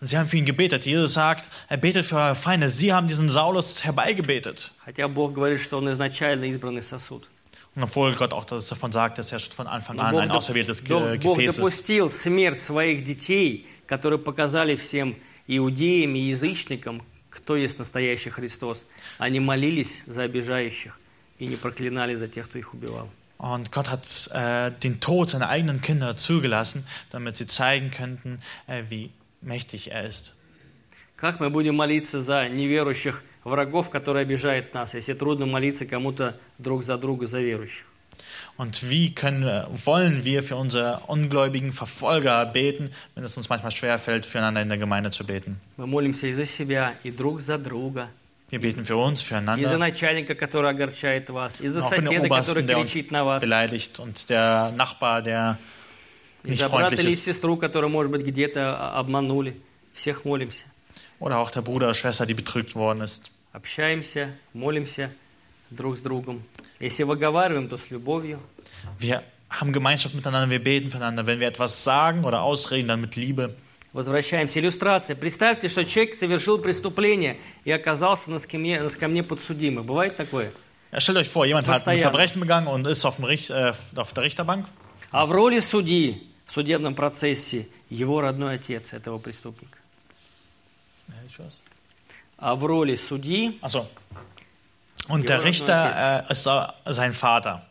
B: Und sie haben für ihn gebetet. Jesus sagt, er betet für eure Feinde. Sie haben diesen Saulus herbeigebetet.
A: Хотя Бог говорит, что он изначально избранный сосуд.
B: Und obwohl Gott auch das davon sagt, dass er schon von Anfang
A: Но
B: an
A: Бог,
B: ein
A: доп-
B: auserwähltes
A: Бог-
B: Ge-
A: Бог
B: Gefäß ist.
A: допустил смерть своих детей, которые показали всем иудеям и язычникам, кто есть настоящий Христос. Они молились за обижающих и не проклинали за тех, кто их убивал.
B: Und Gott hat äh, den Tod seiner eigenen Kinder zugelassen, damit sie zeigen könnten, äh, wie mächtig er ist.
A: Как мы будем молиться за неверующих врагов, которые обижают нас, если трудно молиться кому-то друг за друга, за верующих?
B: Und wie können, wollen wir für unsere ungläubigen Verfolger beten, wenn es uns manchmal schwerfällt, füreinander in der Gemeinde zu beten? Wir beten für uns,
A: и за
B: füreinander,
A: начальника, который огорчает вас, и за соседа, который кричит на вас,
B: beleidigt und der Nachbar, der
A: и за брата или сестру, которые, может быть, где-то а, обманули. Всех молимся.
B: Oder auch der Bruder oder Schwester, die betrügt worden ist.
A: Общаемся, молимся друг с другом. Если выговариваем, то с любовью.
B: Wir haben Gemeinschaft miteinander, wir beten füreinander. Wenn wir etwas sagen oder ausreden, dann mit Liebe.
A: Возвращаемся. Иллюстрация. Представьте, что человек совершил преступление и оказался на скамье, на скамье подсудимых. Бывает такое?
B: Stellt euch vor, jemand hat ein
A: Постоянно.
B: Verbrechen begangen und ist auf, dem Richt, äh, auf der Richterbank.
A: А в роли судьи в судебном процессе его родной отец этого преступника. А в роли судьи,
B: Achso. Und der Richter äh, ist äh, sein Vater.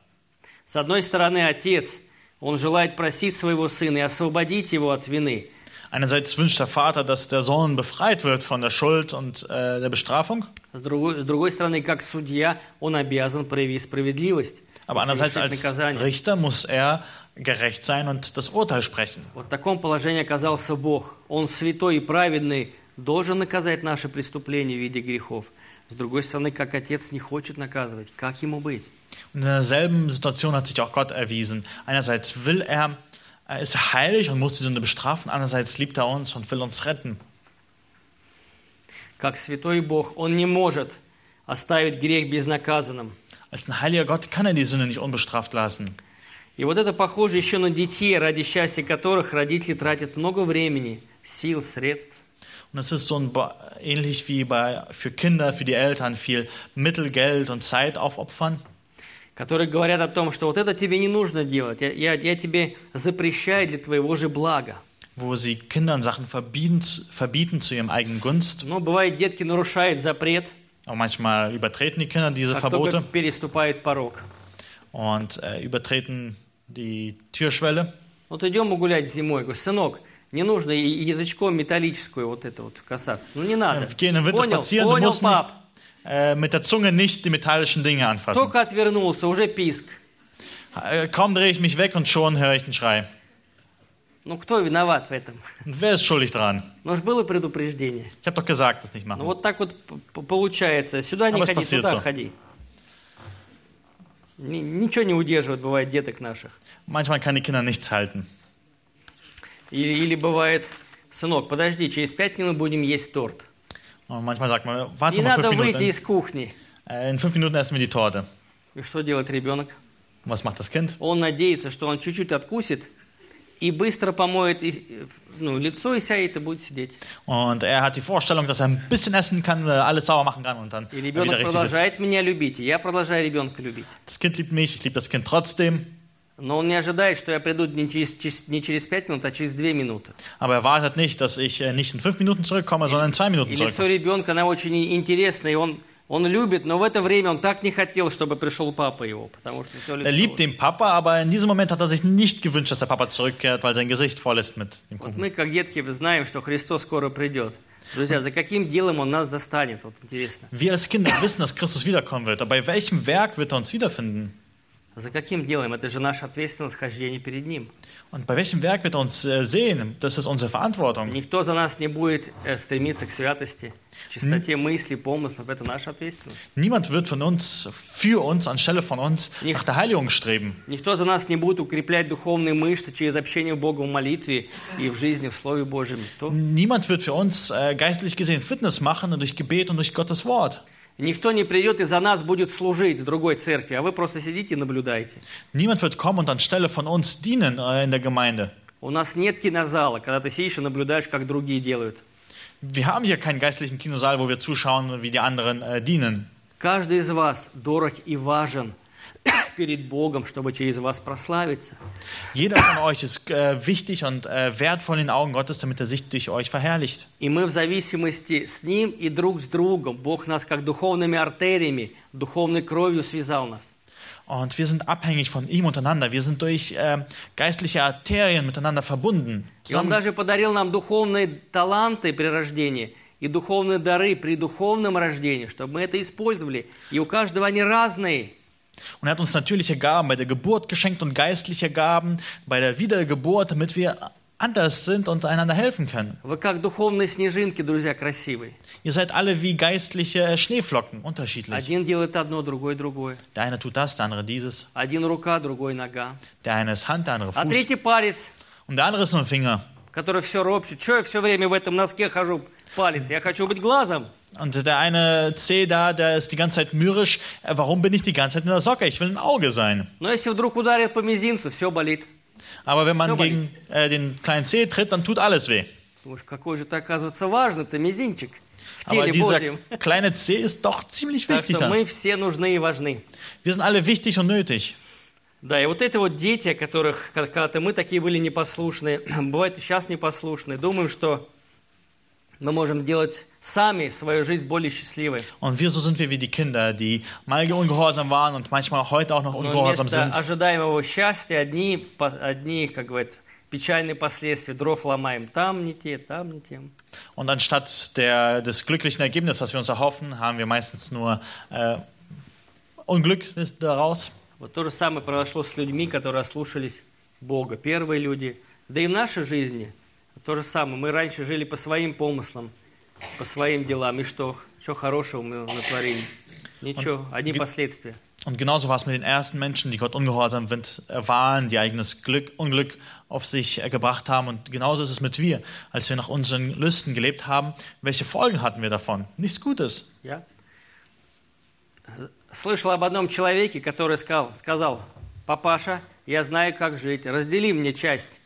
A: с одной стороны, отец, он желает просить своего сына и освободить его от вины.
B: Einerseits wünscht der Vater, dass der Sohn befreit wird von der Schuld und äh, der Bestrafung.
A: С другой, с другой стороны, как судья, он обязан проявить справедливость.
B: Aber andererseits als
A: наказание.
B: Richter muss er gerecht sein und das Urteil sprechen.
A: Вот в таком положении оказался Бог. Он святой и праведный, должен наказать наши преступления в виде грехов. С другой стороны, как отец не хочет наказывать, как ему быть?
B: Und in derselben Situation hat sich auch Gott erwiesen. Einerseits will er, er ist heilig und muss die Sünde bestrafen. Andererseits liebt er uns und will uns retten.
A: Как святой Бог, он не может оставить грех безнаказанным.
B: Als ein heiliger Gott kann er die Sünde nicht unbestraft lassen.
A: И вот это похоже еще на детей, ради счастья которых родители тратят много времени, сил, средств.
B: Und es ist so ein, Ba- ähnlich wie bei, für Kinder, für die Eltern viel Mittel, Geld und Zeit aufopfern.
A: которые говорят о том, что вот это тебе не нужно делать, я, я, я тебе запрещаю для твоего же блага.
B: wo sie Kindern Sachen verbieten, verbieten zu ihrem eigenen Gunst.
A: Но бывает, детки нарушают запрет,
B: Aber manchmal übertreten die Kinder diese
A: как только
B: Verbote
A: переступают порог.
B: und äh, übertreten die Türschwelle.
A: Вот идем мы гулять зимой, говорю, сынок, не нужно язычком металлическую вот это вот касаться. Ну не надо.
B: Wir gehen im Winter
A: Понял, понял,
B: nicht,
A: пап.
B: äh, mit der Zunge nicht die metallischen Dinge anfassen.
A: Только отвернулся, уже писк.
B: Äh, kaum drehe ich mich weg und schon höre ich einen Schrei.
A: Ну кто виноват в этом? <laughs>
B: Wer ist schuldig dran?
A: Ну же было предупреждение.
B: Ich habe doch gesagt, das nicht
A: Ну
B: machen.
A: вот так вот получается. Сюда не
B: вот
A: ходи, туда ходи. Ни- Ничего не удерживает, бывает, деток наших.
B: Manchmal kann die Kinder nichts halten.
A: Или, или бывает, сынок, подожди, через пять минут будем есть торт.
B: Und manchmal sagt man, warte
A: Не
B: mal
A: надо выйти из кухни.
B: Äh, in fünf Minuten essen wir die Torte.
A: И что делает ребенок?
B: Was macht das Kind?
A: Он надеется, что он чуть-чуть откусит и быстро помоет ну, лицо и сядет и будет сидеть.
B: Und er hat die Vorstellung, dass er ein bisschen essen kann, äh, alles sauer machen kann und dann
A: И
B: wieder
A: ребенок
B: richtig sitzt.
A: продолжает меня любить, и я продолжаю ребенка любить.
B: Das Kind liebt mich, ich liebe das Kind trotzdem.
A: Но он не ожидает, что я приду не через, не через пять минут, а через две минуты.
B: Aber er wartet nicht, dass ich äh, nicht in fünf Minuten zurückkomme, sondern in zwei Minuten
A: И лицо ребенка, оно очень интересное, и он, он любит, но в это время он так не хотел, чтобы пришел папа его, потому что все
B: Er liebt den Papa, aber in diesem Moment hat er sich nicht gewünscht, dass der Papa zurückkehrt, weil sein Gesicht voll ist mit dem
A: Вот
B: Kuchen.
A: мы, как детки, знаем, что Христос скоро придет. Друзья, за каким делом Он нас застанет? Вот интересно.
B: Wir als Kinder wissen, dass Christus wiederkommen wird, aber bei welchem Werk wird er uns wiederfinden?
A: За каким делом? Это же наша ответственность хождения перед Ним.
B: Und bei welchem Werk wird er uns äh, sehen? Das ist unsere Verantwortung.
A: Никто за нас не будет э, стремиться к святости, чистоте мыслей, помыслов. Это наша ответственность.
B: Niemand wird von uns, für uns, anstelle von uns, nach der Heiligung streben.
A: Никто за нас не будет укреплять духовные мышцы через общение Бога в молитве и в жизни, в Слове Божьем.
B: Niemand wird für uns äh, geistlich gesehen Fitness machen durch Gebet und durch Gottes Wort.
A: Никто не придет и за нас будет служить в другой церкви, а вы просто сидите и наблюдаете.
B: Niemand wird kommen und anstelle von uns dienen äh, in der Gemeinde.
A: У нас нет кинозала, когда ты сидишь и наблюдаешь, как другие делают.
B: Wir haben hier keinen geistlichen Kinosaal, wo wir zuschauen, wie die anderen äh, dienen.
A: Каждый из вас дорог и важен перед Богом, чтобы через вас прославиться.
B: Jeder von euch ist äh, wichtig und äh, wertvoll in den Augen Gottes, damit er sich durch euch verherrlicht.
A: И мы в зависимости с Ним и друг с другом. Бог нас как духовными артериями, духовной кровью связал нас.
B: Und wir sind abhängig von ihm untereinander. Wir sind durch äh, geistliche Arterien miteinander verbunden.
A: И Он даже подарил нам духовные таланты при рождении и духовные дары при духовном рождении, чтобы мы это использовали. И у каждого они разные.
B: und er hat uns natürliche Gaben bei der Geburt geschenkt und geistliche Gaben bei der Wiedergeburt, damit wir anders sind und einander helfen können.
A: Вы как духовные снежинки, друзья, красивые.
B: Ihr seid alle wie geistliche Schneeflocken, unterschiedlich.
A: Один делает одно, другой другое.
B: Der eine tut das, der andere dieses.
A: Один рука, другой нога.
B: Der eine ist Hand, der andere
A: А
B: Fuß.
A: третий палец,
B: Und der andere ist nur ein Finger.
A: который все ропщет. Что я все время в этом носке хожу? Палец. Я хочу быть глазом.
B: Und der eine C da, der ist die ganze Zeit mürrisch. Äh, Warum bin ich die ganze Zeit in der Socke? Ich will ein Auge sein.
A: Но если вдруг ударит по мизинцу, все болит.
B: Aber wenn man gegen äh, den kleinen C tritt, dann tut alles weh.
A: Думаешь, какой же ты, оказывается, важный-то мизинчик. в
B: Aber
A: теле
B: dieser
A: Божьем.
B: kleine C ist doch ziemlich
A: Так
B: wichtig
A: что
B: dann.
A: мы все нужны и важны.
B: Wir sind alle wichtig und nötig.
A: Да, и вот это вот дети, которых когда- когда-то мы такие были непослушные, <clears throat> бывает сейчас непослушные, думаем, что мы можем делать сами свою жизнь более счастливой.
B: Und wir so sind wir wie die Kinder, die mal ungehorsam waren und manchmal heute auch noch
A: Но
B: ungehorsam
A: вместо
B: sind.
A: ожидаемого счастья одни, одни, как говорят, печальные последствия, дров ломаем. Там не те, там не тем.
B: Und anstatt der, des glücklichen Ergebnisses, was wir uns erhoffen, haben wir meistens nur äh, Unglück daraus.
A: Вот то же самое произошло с людьми, которые ослушались Бога. Первые люди. Да и в нашей жизни то же самое. Мы раньше жили по своим помыслам, по своим делам. И что? Что хорошего мы натворили? Ничего, одни последствия.
B: Und genauso war es mit den ersten Menschen, die Gott ungehorsam äh, waren, die eigenes Glück, Unglück auf sich äh, gebracht haben. Und genauso ist es mit wir, als wir nach unseren Lüsten gelebt haben. Welche Folgen hatten wir davon? Nichts Gutes.
A: Я слышал об одном человеке, который сказал, сказал, папаша, я знаю, как жить, раздели мне часть.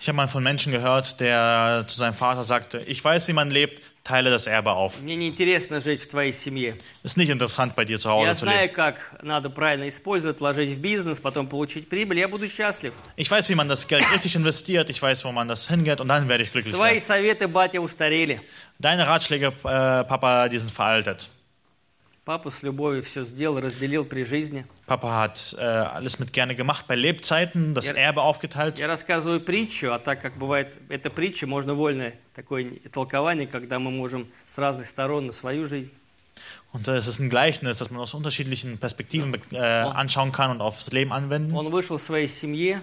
B: Ich habe mal von Menschen gehört, der zu seinem Vater sagte, ich weiß, wie man lebt, teile das Erbe auf.
A: Es
B: Ist nicht interessant, bei dir zu Hause zu leben. Ich weiß, wie man das Geld richtig investiert, ich weiß, wo man das hingeht und dann werde ich glücklich werden. Deine Ratschläge, äh, Papa, die sind veraltet.
A: Папа с любовью все сделал, разделил при жизни.
B: Papa hat äh, alles mit gerne gemacht, bei Lebzeiten das
A: Ja.
B: Erbe aufgeteilt.
A: Я рассказываю притчу, а так как бывает, эта притча, можно вольное такое толкование, когда мы можем с разных сторон на свою жизнь.
B: Und äh, es ist ein Gleichnis, das man aus unterschiedlichen Perspektiven äh, anschauen kann und aufs Leben anwenden.
A: Он вышел в своей семье,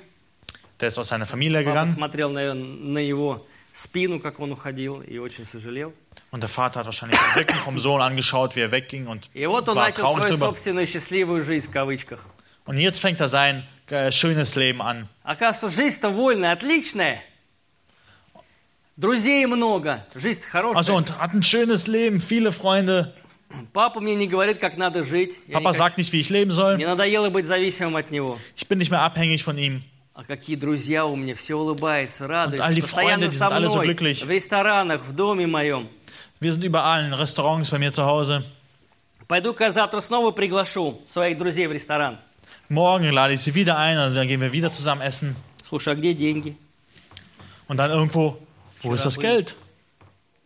B: Der ist aus seiner Familie
A: папа
B: gegangen
A: смотрел на, на его спину, как он уходил, и очень сожалел.
B: und der Vater hat wahrscheinlich den Rücken vom Sohn angeschaut, wie er wegging und
A: И вот он
B: war
A: начал
B: traurig
A: свою
B: drüber.
A: собственную счастливую жизнь, в кавычках.
B: Und jetzt fängt er sein äh, schönes Leben an.
A: Оказывается, жизнь-то вольная, отличная. Друзей много, жизнь хорошая.
B: Also und hat ein schönes Leben, viele Freunde.
A: Папа мне не говорит, как надо жить. Я не
B: Papa
A: хочу-
B: sagt nicht, wie ich leben soll.
A: Мне надоело быть зависимым от него.
B: Ich bin nicht mehr abhängig von ihm.
A: А какие друзья у меня, все улыбаются, радуются, постоянно со
B: so
A: мной,
B: glücklich.
A: в ресторанах, в доме моем.
B: Wir sind überall in Restaurants bei mir zu Hause.
A: Пойду-ка завтра снова приглашу своих друзей в ресторан.
B: Morgen lade ich sie wieder ein, also dann gehen wir wieder zusammen essen.
A: Слушай, а где деньги?
B: Und dann irgendwo, wo ist das Geld?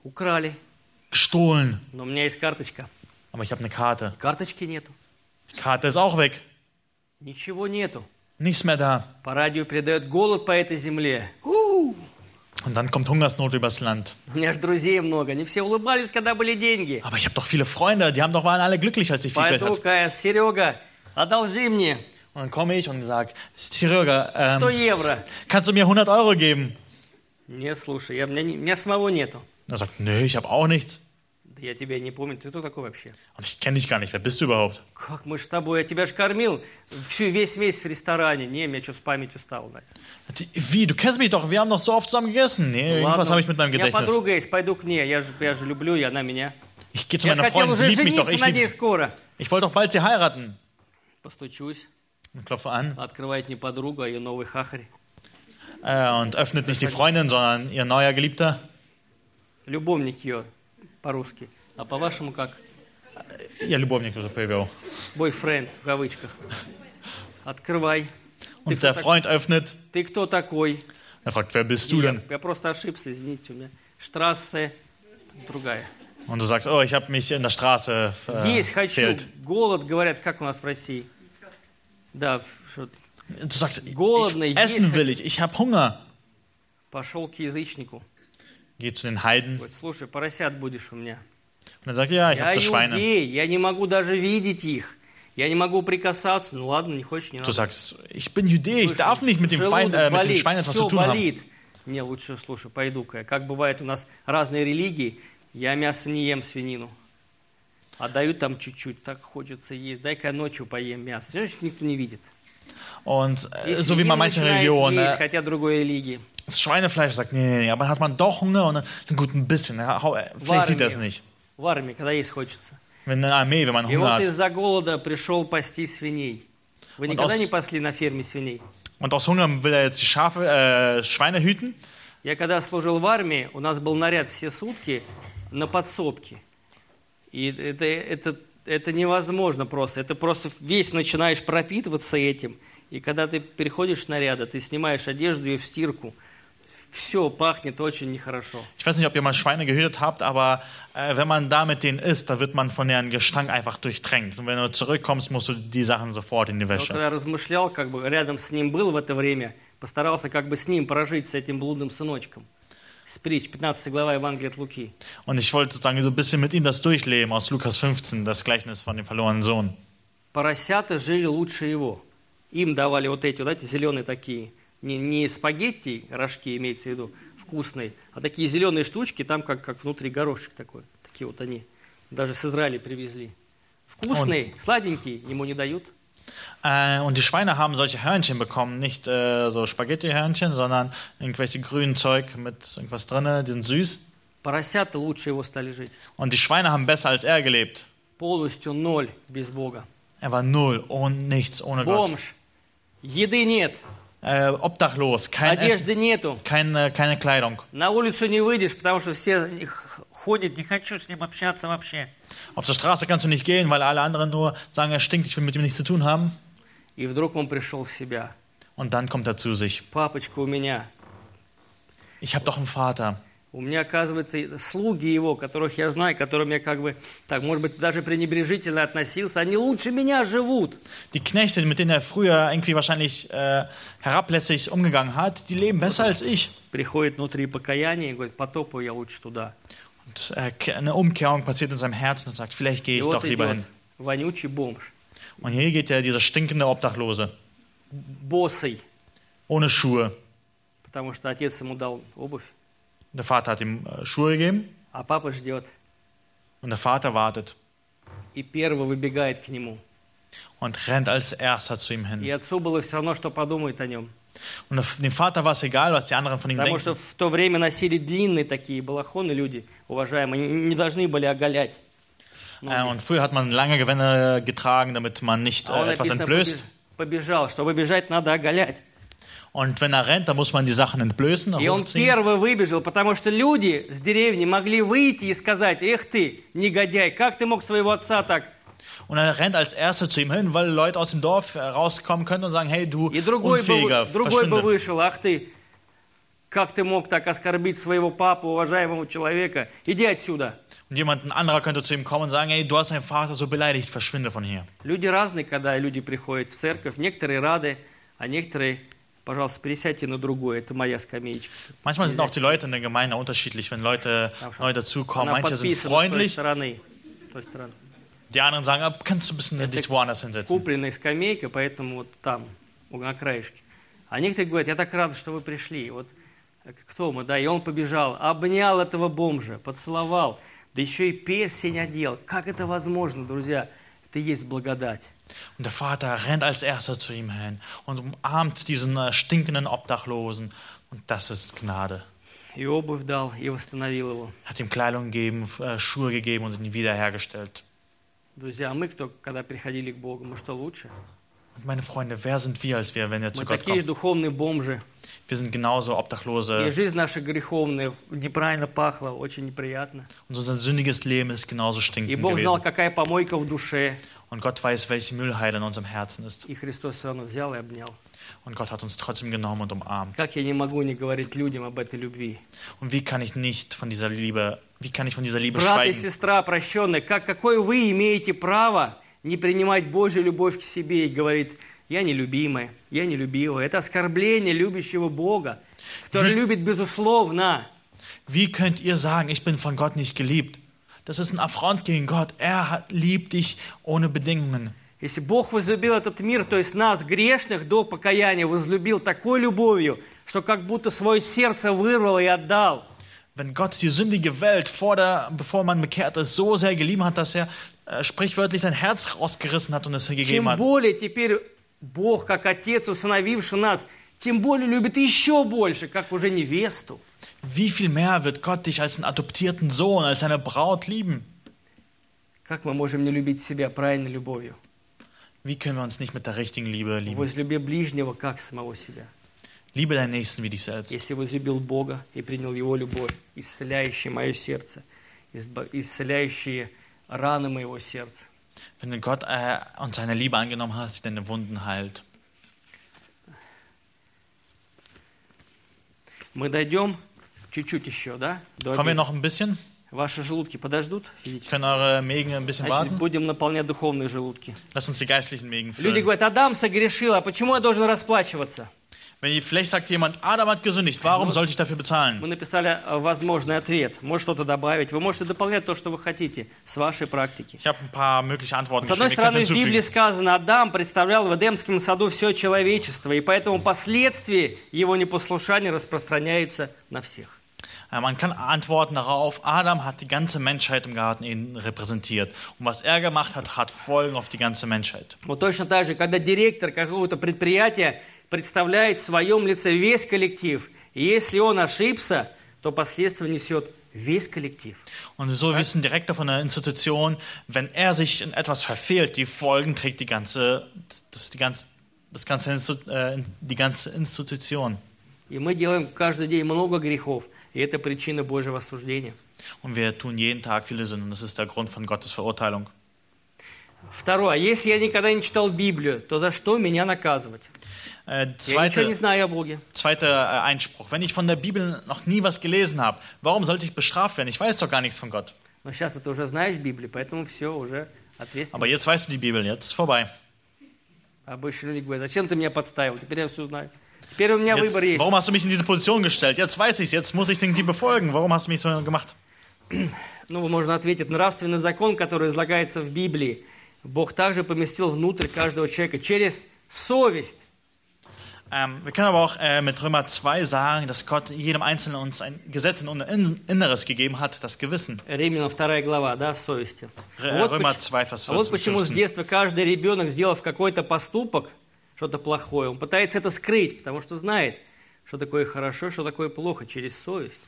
A: Украли.
B: Gestohlen.
A: Но у меня есть карточка.
B: Aber ich habe eine Karte.
A: Карточки нету.
B: Die Karte ist auch weg.
A: Ничего нету.
B: Nichts mehr da.
A: По радио передает голод по этой земле. У,
B: Und dann kommt Hungersnot übers Land.
A: У меня же друзей много. Они все улыбались, когда были деньги.
B: Aber ich habe doch viele Freunde, die haben doch waren alle glücklich, als ich viel Geld hatte.
A: Пойду-ка, Серега, одолжи мне
B: Und dann komme ich und sage, Serega,
A: 100
B: ähm,
A: евро.
B: kannst du mir 100 Euro geben?
A: Нет, слушай, я, у, меня, не- у меня самого нету.
B: Und er sagt, nö, ich habe auch nichts.
A: Я тебя не помню. Ты кто такой вообще?
B: Und ich kenne dich gar nicht. Wer bist du überhaupt?
A: Как мы с тобой? Я тебя же кормил всю, весь месяц в ресторане. Не, меня что с памятью стало.
B: Die- Wie, du kennst mich doch, wir haben doch so oft zusammen gegessen. Nee, irgendwas habe ich mit meinem
A: у меня
B: Gedächtnis.
A: подруга есть, пойду к ней. Я же, я же люблю, и она меня.
B: Ich gehe zu meiner Freundin, sie liebt mich doch, ich
A: скоро.
B: Ich wollte doch bald sie heiraten.
A: Постучусь,
B: Und klopfe an
A: открывает не подруга, а ее новый хахарь.
B: äh, und öffnet nicht die Freundin, sondern ihr neuer Geliebter.
A: Любовник ее по-русски. А по-вашему как?
B: Ihr Любовник уже появил.
A: Бойфренд, в кавычках. Открывай. Ты
B: Und
A: кто,
B: der
A: так-
B: Freund öffnet.
A: ты кто такой?
B: Er fragt, wer bist du
A: Я,
B: denn?
A: я просто ошибся, извините, у меня штрассе другая.
B: Und du sagst, oh, ich habe mich in der Straße äh,
A: Есть, хочу.
B: fehlt.
A: Голод, говорят, как у нас в России. Да, что-
B: Du sagst,
A: Голодный,
B: ich, essen will ich, ich habe Hunger.
A: пошел к язычнику.
B: Geh zu den Heiden.
A: Говорит, слушай, поросят будешь у меня.
B: Und er sagt, ja, ich habe Schweine.
A: иудей, я не могу даже видеть их. Я не могу прикасаться. Ну ладно, не хочешь, не
B: Du
A: надо.
B: sagst, ich bin Judä, ich darf nicht mit dem, Feind, äh, mit dem Schwein etwas zu tun haben.
A: болит. Не, лучше, слушай, пойду-ка. Как бывает у нас разные религии, я мясо не ем, свинину. А дают там чуть-чуть, так хочется есть. Дай-ка я ночью поем мясо. Знаешь, никто не видит.
B: Und äh,
A: И
B: so wie manchen
A: начинает
B: Religionen,
A: есть,
B: äh,
A: хотя другой религии.
B: Das Schweinefleisch sagt, nee, nee, nee, aber hat man doch Hunger und dann, gut, ein bisschen. Äh, vielleicht sieht er es nicht.
A: В армии, когда есть хочется.
B: Wenn in der Armee, wenn man
A: И
B: Hunger
A: вот
B: hat.
A: из-за голода пришел пасти свиней. Вы никогда
B: aus-
A: не пасли на ферме свиней?
B: Und aus Hunger will er jetzt die Schafe, äh, Schweine hüten.
A: Я когда служил в армии, у нас был наряд все сутки на подсобке. И это, это, это невозможно просто. Это просто весь начинаешь пропитываться этим. И когда ты переходишь снаряда, ты снимаешь одежду и в стирку. Все пахнет очень нехорошо.
B: Ich weiß nicht, ob ihr mal Schweine gehütet habt, aber äh, wenn man da mit denen isst, da wird man von deren Gestank einfach durchtränkt. Und wenn du zurückkommst, musst du die Sachen sofort in die Wäsche.
A: когда я размышлял, как бы рядом с ним был в это время, постарался как бы с ним прожить, с этим блудным сыночком. Притч, 15 глава Евангелия от Луки.
B: Und ich wollte sozusagen so ein bisschen mit ihm das durchleben aus Lukas 15, das Gleichnis von dem verlorenen Sohn.
A: Поросята жили лучше его. Им давали вот эти, вот эти зеленые такие, не, не спагетти, рожки имеется в виду, вкусные, а такие зеленые штучки, там как, как внутри горошек такой. Такие вот они. Даже с Израиля привезли. Вкусные, сладенькие, ему не дают.
B: Äh, und die Schweine haben solche Hörnchen bekommen, nicht äh, so Spaghetti-Hörnchen, sondern irgendwelche grünen Zeug mit irgendwas drin, die sind süß.
A: Поросята лучше его стали жить.
B: Und die Schweine haben besser als er gelebt.
A: Полностью ноль без Бога.
B: Er war null, ohne nichts, ohne Gott.
A: Бомж. Еды нет,
B: Äh, obdachlos, kein Essen,
A: одежды нету.
B: keine, keine Kleidung.
A: На улицу не выйдешь, потому что все их ходят, не хочу с ним общаться вообще.
B: Auf der Straße kannst du nicht gehen, weil alle anderen nur sagen, er stinkt, ich will mit ihm nichts zu tun haben.
A: И вдруг он пришел в себя.
B: Und dann kommt er zu sich.
A: Папочка у меня.
B: Ich habe doch einen Vater.
A: У меня, оказывается, слуги его, которых я знаю, которым я как бы, так, может быть, даже пренебрежительно относился, они лучше меня живут.
B: Die Knechte, mit denen er früher irgendwie wahrscheinlich äh, herablässig umgegangen hat, die leben besser als ich.
A: Приходит внутри покаяние и говорит, потопаю я лучше туда.
B: Und äh, eine Umkehrung passiert in seinem Herzen und sagt, vielleicht gehe ich
A: вот
B: doch lieber hin.
A: вонючий бомж,
B: Und hier geht ja dieser stinkende Obdachlose,
A: босый,
B: ohne Schuhe.
A: потому что отец ему дал обувь,
B: Der Vater hat ihm äh, Schuhe gegeben
A: а папа ждет.
B: und der Vater wartet
A: И первый выбегает к нему.
B: und rennt als erster zu ihm
A: И
B: hin.
A: отцу было все равно, что подумает о нем.
B: Und der- dem Vater war es egal, was die anderen von ihm
A: Потому
B: denken.
A: что в то время носили длинные такие балахоны люди, уважаемые, не не должны были оголять.
B: Äh, und früher hat man lange Gewänder getragen, damit man nicht
A: А он
B: äh, etwas
A: написано,
B: entblößt.
A: побеж- побежал. Чтобы бежать, надо оголять.
B: Und wenn er rennt, dann muss man die Sachen entblößen.
A: И он
B: hochziehen.
A: первый выбежал, потому что люди с деревни могли выйти и сказать, эх ты, негодяй, как ты мог своего отца так?
B: Und er rennt als erster zu ihm hin, weil Leute aus dem Dorf äh, rauskommen können und sagen, hey, du
A: И другой бы,
B: Unfähiger,
A: другой бы
B: verschwinde.
A: вышел, ах ты, как ты мог так оскорбить своего папу, уважаемого человека? Иди отсюда.
B: Und jemand, ein anderer könnte zu ihm kommen und sagen, hey, du hast deinen Vater so beleidigt, verschwinde von hier.
A: Люди разные, когда люди приходят в церковь. Некоторые рады, а некоторые, пожалуйста, пересядьте на другой. Это моя скамеечка.
B: Manchmal sind auch die Leute in der Gemeinde unterschiedlich, wenn Leute neu dazukommen. Manche sind freundlich, die anderen sagen, kannst du ein bisschen dich woanders hinsetzen.
A: Купленная скамейка, поэтому вот там, на краешке. А некоторые говорят, я так рад, что вы пришли. Вот э, кто мы, да, и он побежал, обнял этого бомжа, поцеловал, да еще и персень одел. Как это возможно, друзья? Это и есть благодать.
B: Und der Vater rennt als erster zu ihm hin und umarmt diesen äh, stinkenden Obdachlosen. Und das ist Gnade.
A: И обувь дал, и восстановил его.
B: Hat ihm Kleidung gegeben, äh, Schuhe gegeben und ihn wiederhergestellt.
A: Друзья, а мы кто, когда приходили к Богу, мы что лучше?
B: Und meine Freunde, wer sind wir, als wir, wenn wir zu
A: Мы
B: Gott
A: такие
B: kommen?
A: духовные бомжи.
B: Wir sind genauso
A: И
B: Obdachlose.
A: жизнь наша греховная неправильно пахла, очень неприятно.
B: Und unser sündiges Leben ist genauso
A: И
B: stinkend
A: Бог знал,
B: gewesen.
A: какая помойка в душе.
B: Und Gott weiß, welche Müllheide in unserem Herzen ist.
A: И Христос все равно взял и обнял.
B: Und Gott hat uns trotzdem genommen und umarmt.
A: Как я не могу не говорить людям об этой любви?
B: Und wie kann ich nicht von dieser Liebe, wie kann ich von dieser Liebe
A: Брат и
B: schweigen?
A: сестра прощенные, как, какое вы имеете право не принимать Божью любовь к себе и говорить, я нелюбимая, я нелюбивая. Это оскорбление любящего Бога, который
B: Вы-
A: любит безусловно.
B: Wie könnt ihr sagen, ich bin von Gott nicht geliebt? Das ist ein Affront gegen Gott. Er hat, liebt dich ohne Bedingungen.
A: Если Бог возлюбил этот мир, то есть нас, грешных, до покаяния, возлюбил такой любовью, что как будто свое сердце вырвал и отдал.
B: Wenn Gott die sündige Welt, vor der, bevor man bekehrt ist, so sehr geliebt hat, dass er sprichwörtlich sein Herz rausgerissen hat und es gegeben
A: Тем
B: hat,
A: более теперь Бог, как Отец, усыновивший нас, тем более любит еще больше, как уже невесту.
B: wie viel mehr wird Gott dich als einen adoptierten Sohn, als seine Braut lieben?
A: Как мы можем не любить себя правильной любовью?
B: Wie können wir uns nicht mit der richtigen Liebe lieben?
A: Возлюби ближнего, как самого себя.
B: Liebe deinen Nächsten wie dich selbst.
A: Если возлюбил Бога и принял Его любовь, исцеляющую мое сердце, исцеляющие раны моего сердца.
B: Wenn du Gott äh, und seine Liebe angenommen hast, die deine Wunden heilt.
A: Мы дойдем чуть-чуть еще, да? До
B: Kommen wir noch ein bisschen?
A: Ваши желудки подождут физически?
B: Können eure Mägen ein bisschen warten?
A: будем наполнять духовные желудки.
B: Lass uns die geistlichen Mägen
A: Люди
B: füllen.
A: говорят, Адам согрешил, а почему я должен расплачиваться?
B: Wenn vielleicht sagt jemand, Adam hat gesündigt, warum sollte ich dafür bezahlen?
A: Мы написали э, возможный ответ. Может что-то добавить. Вы можете дополнять то, что вы хотите с вашей практики.
B: Ich habe ein paar mögliche Antworten
A: С одной стороны, в Библии сказано, Адам представлял в Эдемском саду все человечество, и поэтому последствия его непослушания распространяются на всех.
B: Äh, Man kann antworten darauf, Adam hat die ganze Menschheit im Garten Eden repräsentiert. Und was er gemacht hat, hat Folgen auf die ganze Menschheit.
A: Вот точно так же, когда директор какого-то предприятия представляет в своем лице весь коллектив, и если он ошибся, то последствия несет весь коллектив.
B: Und so wissen Direktor von einer Institution, wenn er sich in etwas verfehlt, die Folgen trägt die ganze, das, die ganze, das ganze, Institu- äh, die ganze Institution.
A: И мы делаем каждый день много грехов, и это причина Божьего осуждения.
B: Und wir tun jeden Tag viele Sünden. Das ist der Grund von Gottes Verurteilung.
A: Второе, если я никогда не читал Библию, то за что меня наказывать?
B: Äh,
A: Я ничего не
B: zweite,
A: знаю о Боге.
B: zweiter äh, Einspruch. Wenn ich von der Bibel noch nie was gelesen habe, warum sollte ich bestraft werden? Ich weiß doch gar nichts von Gott.
A: Но сейчас ты уже знаешь Библию, поэтому все, уже
B: Aber
A: ответственно.
B: jetzt weißt du die Bibel, jetzt ist vorbei.
A: Обычно люди говорят, зачем ты меня подставил? Теперь я все знаю. У меня
B: Jetzt,
A: выбор есть.
B: warum hast du mich in diese Position gestellt? Jetzt weiß ich jetzt muss ich irgendwie befolgen. Warum hast du mich so gemacht?
A: Ну, можно ответить, нравственный закон, который излагается в Библии, Бог также поместил внутрь каждого человека через совесть.
B: Ähm, wir können aber auch äh, mit Römer 2 sagen, dass Gott jedem Einzelnen uns ein Gesetz in unser In- Inneres gegeben hat, das Gewissen.
A: Римлянам 2 глава, да, совести.
B: Р-
A: Вот,
B: Römer
A: поч-
B: 2, Vers
A: а вот
B: 14,
A: почему с
B: 15.
A: детства каждый ребенок, сделав какой-то поступок, что-то плохое, он пытается это скрыть, потому что знает, что такое хорошо, что такое плохо, через совесть.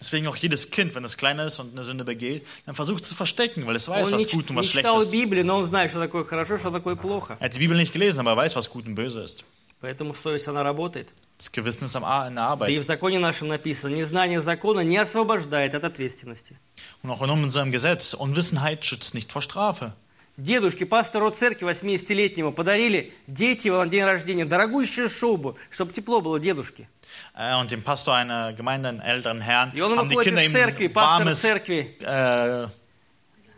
B: Deswegen auch jedes Kind, wenn es kleiner ist und eine Sünde begeht, dann versucht es zu verstecken, weil es weiß,
A: Он не,
B: was
A: ч-
B: gut und
A: не
B: was schlecht ist.
A: Библию, но он знает, что такое хорошо, что такое плохо.
B: Er hat die Bibel nicht gelesen, aber er weiß, was gut und böse ist.
A: Поэтому совесть, она работает.
B: Das Gewissen ist am in der
A: Да и
B: Arbeit.
A: в законе нашем написано, незнание закона не освобождает от ответственности.
B: Und auch in unserem Gesetz, Unwissenheit schützt nicht vor Strafe.
A: Дедушке, пастору церкви 80-летнему подарили дети на день рождения дорогущую шубу, чтобы тепло было дедушке.
B: Äh, Und dem Pastor einer Gemeinde, einen älteren Herrn, haben die Kinder ihm
A: церкви,
B: warmes
A: церкви.
B: äh,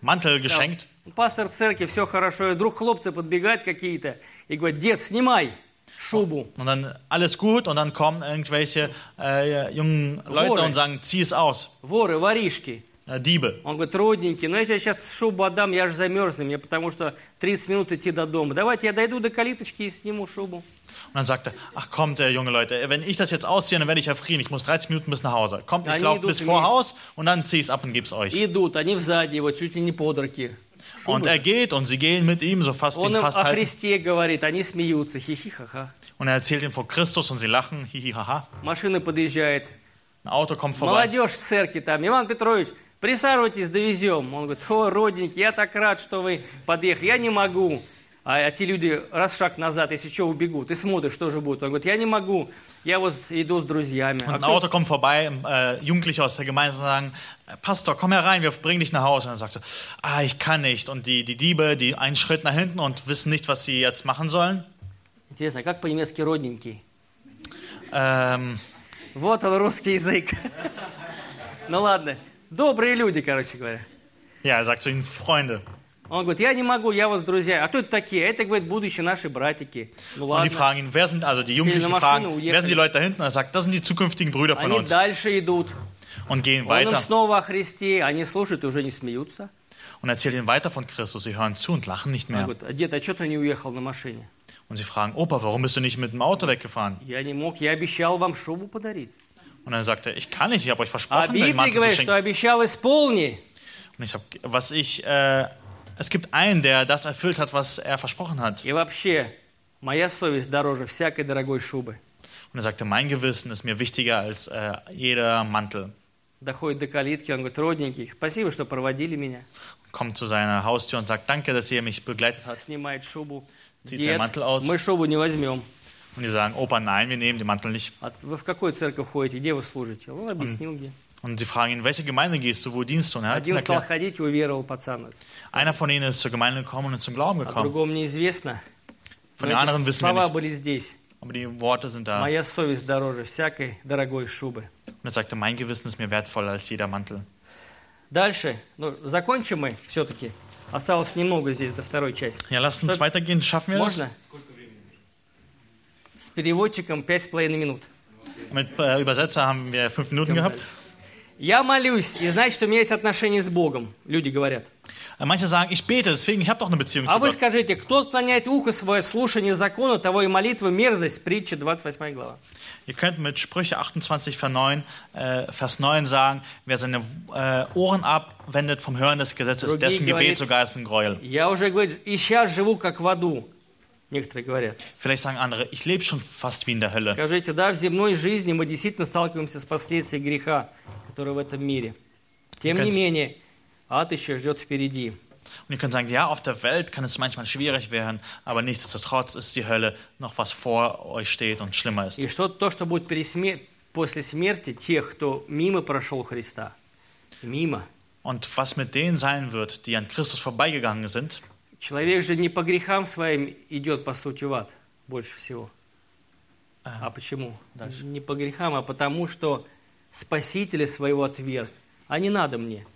B: Mantel geschenkt.
A: Пастор церкви, все хорошо. И вдруг хлопцы подбегают какие-то и говорят, дед, снимай шубу.
B: Und dann alles gut und dann kommen irgendwelche äh, jungen Leute
A: Wohle.
B: und sagen, zieh es aus.
A: Воры, воришки.
B: Äh, Diebe.
A: Он говорит, родненький, ну я тебе сейчас шубу отдам, я же замерзну, мне потому что 30 минут идти до дома. Давайте я дойду до калиточки и сниму шубу.
B: Und dann sagt er, ach kommt, äh, junge Leute, wenn ich das jetzt ausziehe, dann werde ich erfrieren. Ich muss 30 Minuten bis nach Hause. Kommt, ich laufe bis vor. Haus und dann ziehe ich es ab und gebe es euch.
A: Идут, они сзади его, чуть ли не под руки.
B: Und er geht und sie gehen mit ihm, so fast ihn fast halten.
A: Христе говорит, они смеются, хихи-ха-ха.
B: Und er erzählt ihm vor Christus und sie lachen, hihi, haha.
A: Машина подъезжает.
B: Ein Auto kommt vorbei.
A: Молодежь с церкви там, Иван Петрович, присаживайтесь, довезем. Он говорит, о, родненький, я так рад, что вы подъехали. Я не могу. А, а те люди раз шаг назад, если что, убегут. Ты смотришь, что же будет. Он говорит, я не могу. Я вот иду с друзьями.
B: Und
A: А
B: ein
A: кто-
B: Auto kommt vorbei, äh, Jugendliche aus der Gemeinde sagen, Pastor, komm herein, wir bringen dich nach Hause. Und er sagt ah, ich kann nicht. Und die, die Diebe, die einen Schritt nach hinten und wissen nicht, was sie jetzt machen sollen.
A: Интересно, а как по-немецки родненький?
B: Ähm,
A: Вот он, русский язык. <laughs> Ну ладно. Добрые люди, короче говоря.
B: ja, er sagt zu ihnen, Freunde.
A: Он говорит, я не могу, я вот с друзьями. А кто это такие? А это, говорит, будущие наши братики. Ну
B: Und die
A: ладно.
B: fragen ihn, wer sind, also die Jugendlichen fragen, wer sind die Leute da hinten? Er sagt, das sind die zukünftigen Brüder von
A: Они
B: uns.
A: дальше идут.
B: Und gehen
A: Он им
B: weiter
A: снова о Христе. Они слушают и уже не смеются.
B: und erzählen ihnen weiter von Christus. Sie hören zu und lachen nicht mehr.
A: говорит, «А, дед, а что ты не уехал на машине?
B: Und sie fragen, Opa, warum bist du nicht mit dem Auto weggefahren?
A: Я не мог, я обещал вам шубу подарить.
B: Und dann sagt er, ich kann nicht, ich habe euch
A: А
B: versprochen, den
A: Библия
B: Mantel zu
A: говорит, что
B: schenken.
A: обещал, исполни.
B: Und ich habe, was ich, äh, es gibt einen, der das erfüllt hat, was er versprochen hat.
A: И вообще, моя совесть дороже всякой дорогой шубы.
B: Und er sagte, mein Gewissen ist mir wichtiger als äh, jeder Mantel.
A: Доходит до калитки, он говорит, родненький, спасибо, что проводили меня.
B: Kommt zu seiner Haustür und sagt, danke, dass ihr mich begleitet habt.
A: Снимает шубу.
B: Zieht
A: Дед,
B: seinen Mantel aus.
A: мы шубу не возьмем.
B: Und die sagen, Opa, nein, wir nehmen den Mantel nicht.
A: А вы в какую церковь ходите? Где вы служите? Он объяснил, где.
B: Und sie fragen ihn, welche Gemeinde gehst du, wo dienst du? Und er hat
A: Один стал
B: erklärt,
A: ходить уверовал пацан.
B: einer von ihnen ist zur Gemeinde gekommen und zum Glauben
A: А
B: gekommen.
A: другому неизвестно.
B: Von
A: Но
B: den anderen
A: эти
B: wissen wir
A: слова
B: nicht.
A: были здесь.
B: Aber die Worte sind da.
A: Моя совесть дороже всякой дорогой шубы.
B: Und er sagte, mein Gewissen ist mir wertvoller als jeder Mantel.
A: Дальше, ну, закончим мы все-таки. Осталось немного здесь до второй части.
B: Ja, lasst uns
A: Что-
B: weitergehen. Schaffen wir das?
A: Можно? С переводчиком пять с половиной минут.
B: Mit äh, Übersetzer haben wir fünf Minuten gehabt.
A: Я молюсь, и что у меня есть отношения с Богом. Люди говорят.
B: Äh, Manche sagen, ich bete, deswegen ich habe doch eine Beziehung
A: А
B: zu
A: вы
B: Gott.
A: скажите, кто отклоняет ухо свое слушание закона, того и молитва мерзость, притча 28 глава.
B: Ihr könnt mit Sprüche 28, Vers 9, äh, Vers 9 sagen, wer seine äh, Ohren abwendet vom Hören des Gesetzes,
A: Другие
B: dessen
A: говорят-
B: Gebet sogar ist ein Gräuel.
A: Я уже говорю, и сейчас живу как в аду. Некоторые говорят.
B: Vielleicht sagen andere, ich lebe schon fast wie in der Hölle.
A: Скажите, да, в земной жизни мы действительно сталкиваемся с последствиями греха, который в этом мире. Тем не менее, ад еще ждет впереди.
B: Und ihr könnt sagen, ja, auf der Welt kann es manchmal schwierig werden, aber nichtsdestotrotz ist die Hölle noch was vor euch steht und schlimmer ist.
A: И что то, что будет после смерти тех, кто мимо прошел Христа. Мимо.
B: Und was mit denen sein wird, die an Christus vorbeigegangen sind,
A: Человек же не по грехам своим идет, по сути, в ад больше всего. А почему?
B: дальше.
A: Не по грехам, а потому, что Спасителя своего отверг. А не надо мне.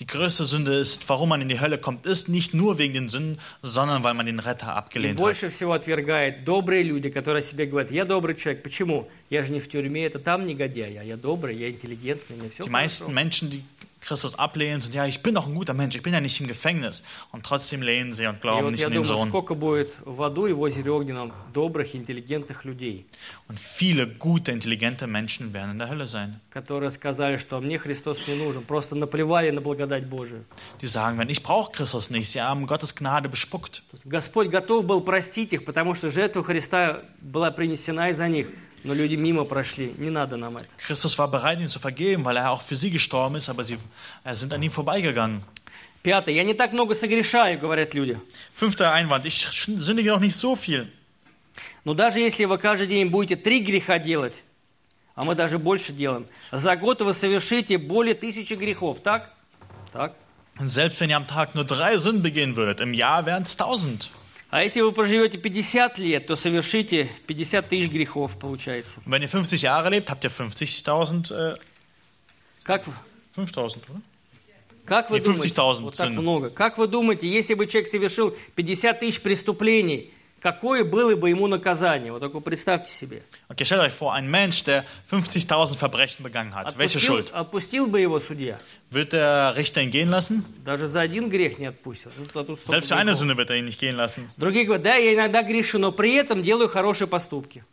B: die größte Sünde ist, warum man in die Hölle kommt, ist nicht nur wegen den Sünden, sondern weil man den Retter abgelehnt hat.
A: больше всего отвергает добрые люди, которые себе говорят, я добрый человек. Почему? Я же не в тюрьме, это там негодяй, а я добрый, я интеллигентный, мне все
B: Die meisten Menschen, die Christus ablehnen, sind, ja, ich bin doch ein guter Mensch, ich bin ja nicht im Gefängnis. Und trotzdem lehnen sie und
A: И
B: glauben
A: вот
B: nicht
A: я
B: an den
A: думаю,
B: Sohn.
A: сколько будет в аду и в озере Огненном добрых, интеллигентных людей,
B: Und viele gute, intelligente Menschen werden in der Hölle sein.
A: которые сказали, что мне Христос не нужен, просто наплевали на благодать Божию.
B: Die sagen, wenn ich brauche Christus nicht, sie haben Gottes Gnade bespuckt.
A: Господь готов был простить их, потому что жертва Христа была принесена из-за них, Но люди мимо прошли, не надо нам это.
B: Christus war bereit, ihnen zu vergeben, weil er auch für sie gestorben ist, aber sie äh, sind an ihm vorbeigegangen.
A: Пятое. Я не так много согрешаю, говорят люди.
B: Fünfter Einwand, ich sündige noch nicht so viel.
A: Но даже если вы каждый день будете три греха делать, а мы даже больше делаем, за год вы совершите более тысячи грехов, так? Так.
B: Und selbst wenn ihr am Tag nur drei Sünden begehen würdet, im Jahr wären es tausend.
A: А если вы проживете 50 лет, то совершите 50 тысяч грехов, получается.
B: Und wenn ihr 50 Jahre lebt, habt ihr 50.000, äh,
A: Как,
B: 5.000, oder?
A: как вы думаете?
B: 50 000
A: Вот так много. Как вы думаете, если бы человек совершил 50 тысяч преступлений, какое было бы ему наказание? Вот только представьте себе.
B: Okay, stellt euch vor, ein Mensch, der 50.000 Verbrechen begangen hat. Welche
A: Отпустил,
B: Schuld?
A: отпустил бы его судья?
B: Wird der Richter ihn gehen lassen?
A: Даже за один грех не отпустил. Ну, а тут
B: Selbst für eine. Sünde wird er ihn nicht gehen lassen.
A: Другие говорят, да, я иногда грешу, но при этом делаю хорошие поступки.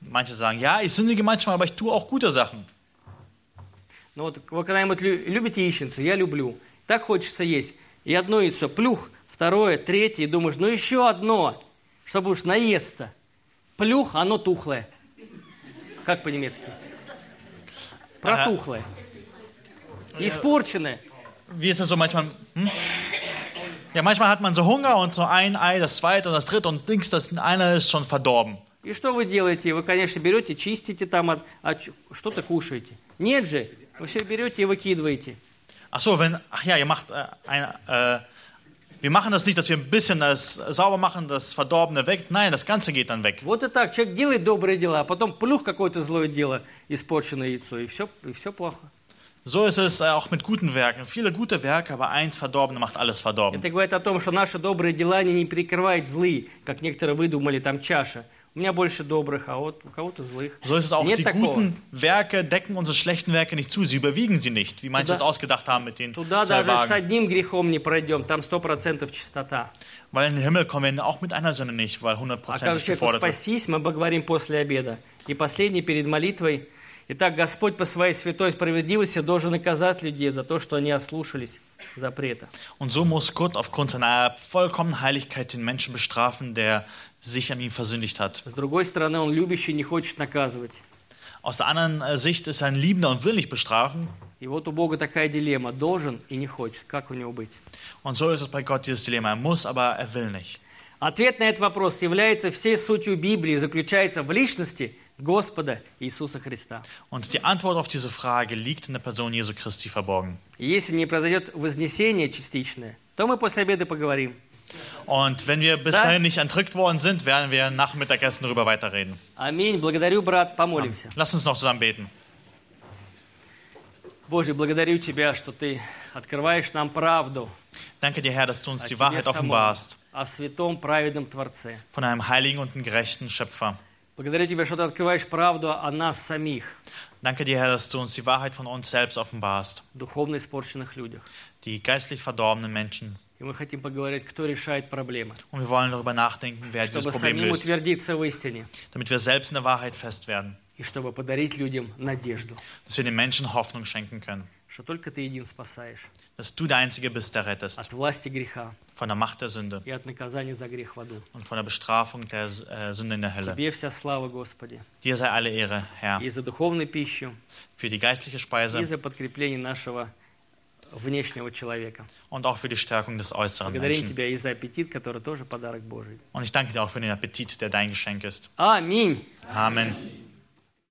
B: Manche sagen, ja, ich sündige manchmal, aber ich tue auch gute Sachen.
A: Ну вот вы когда-нибудь лю- любите яичницу? Я люблю. Так хочется есть. И одно яйцо, плюх, второе, третье, и думаешь, ну еще одно, чтобы уж наесться. Плюх, оно тухлое. Как по-немецки? Протухлое. Испорченное.
B: Wie ist das so manchmal? Hm? Ja, manchmal hat man so Hunger und so ein Ei, das zweite und das dritte und links, das eine ist schon verdorben.
A: И что вы делаете? Вы, конечно, берете, чистите там, от, ч- что-то кушаете. Нет же, вы все берете и выкидываете.
B: Ach so, wenn, ach ja, ihr macht äh, ein, äh, wir machen das nicht, dass wir ein bisschen das sauber machen, das Verdorbene weg. Nein, das Ganze geht dann weg.
A: Вот и так. Человек делает добрые дела, а потом плюх какое-то злое дело, испорченное яйцо, и все, и все плохо.
B: So ist es äh, auch mit guten Werken. Viele gute Werke, aber eins Verdorbene macht alles verdorben.
A: Это говорит о том, что наши добрые дела они не перекрывают злые, как некоторые выдумали, там чаша. У меня больше добрых, а вот у кого-то злых.
B: So ist es auch.
A: Нет
B: Die
A: такого.
B: guten Werke decken unsere schlechten Werke nicht zu. Sie überwiegen sie nicht, wie manche es ausgedacht haben mit den
A: Туда
B: zwei
A: даже с
B: Wagen.
A: одним грехом не пройдем, там сто процентов чистота.
B: Weil in den Himmel kommen wir auch mit einer Sünde nicht, weil
A: А как человеку
B: gefordert wird.
A: спастись, мы поговорим после обеда. И последний перед молитвой. Итак, Господь по своей святой справедливости должен наказать людей за то, что они ослушались запрета.
B: Und so muss Gott aufgrund seiner vollkommenen Heiligkeit den Menschen bestrafen, der sich an ihm versündigt hat.
A: С другой стороны, он любящий не хочет наказывать.
B: Aus der anderen äh, Sicht ist er ein Liebender und will nicht bestrafen.
A: И вот у Бога такая дилемма. Должен и не хочет. Как у него быть?
B: Und so ist es bei Gott dieses Dilemma. Er muss, aber er will nicht.
A: Ответ на этот вопрос является всей сутью Библии, заключается в личности Господа Иисуса Христа.
B: Und die Antwort auf diese Frage liegt in der Person Jesu Christi verborgen.
A: Если не произойдет вознесение частичное, то мы после обеда поговорим.
B: Und wenn wir bis
A: Da-
B: dahin nicht entrückt worden sind, werden wir nach dem Mittagessen darüber weiterreden.
A: Аминь. Благодарю, брат. Помолимся.
B: Lass uns noch zusammen beten.
A: Боже, благодарю Тебя, что Ты открываешь нам правду
B: Danke dir, Herr, dass du uns
A: о
B: die
A: Тебе
B: Wahrheit
A: самом,
B: offenbarst
A: о святом праведном Творце.
B: von einem heiligen und einem gerechten Schöpfer.
A: Благодарю Тебя, что Ты открываешь правду о нас самих,
B: Danke dir, Herr, dass du uns die Wahrheit von uns selbst offenbarst,
A: духовно испорченных людях.
B: die geistlich verdorbenen Menschen.
A: И мы хотим поговорить, кто решает проблемы,
B: Und wir wollen darüber nachdenken, wer dieses
A: чтобы
B: Problem
A: самим
B: löst,
A: утвердиться в истине
B: damit wir selbst in der Wahrheit fest werden,
A: и чтобы подарить людям надежду,
B: dass wir den Menschen Hoffnung schenken können,
A: что только Ты един спасаешь
B: dass du der Einzige bist, der rettest,
A: от власти греха
B: von der Macht der Sünde
A: и от наказания за грех в аду.
B: und von der Bestrafung der äh, Sünde in der Hölle.
A: Тебе вся слава, Господи,
B: Dir sei alle Ehre, Herr,
A: и за духовную пищу,
B: für die geistliche
A: и
B: Speise
A: за подкрепление нашего внешнего человека.
B: und auch für die Stärkung des äußeren
A: Благодарим
B: Menschen.
A: Тебя и за аппетит, который тоже подарок Божий.
B: Und ich danke dir auch für den Appetit, der dein Geschenk ist.
A: Аминь.
B: Amen.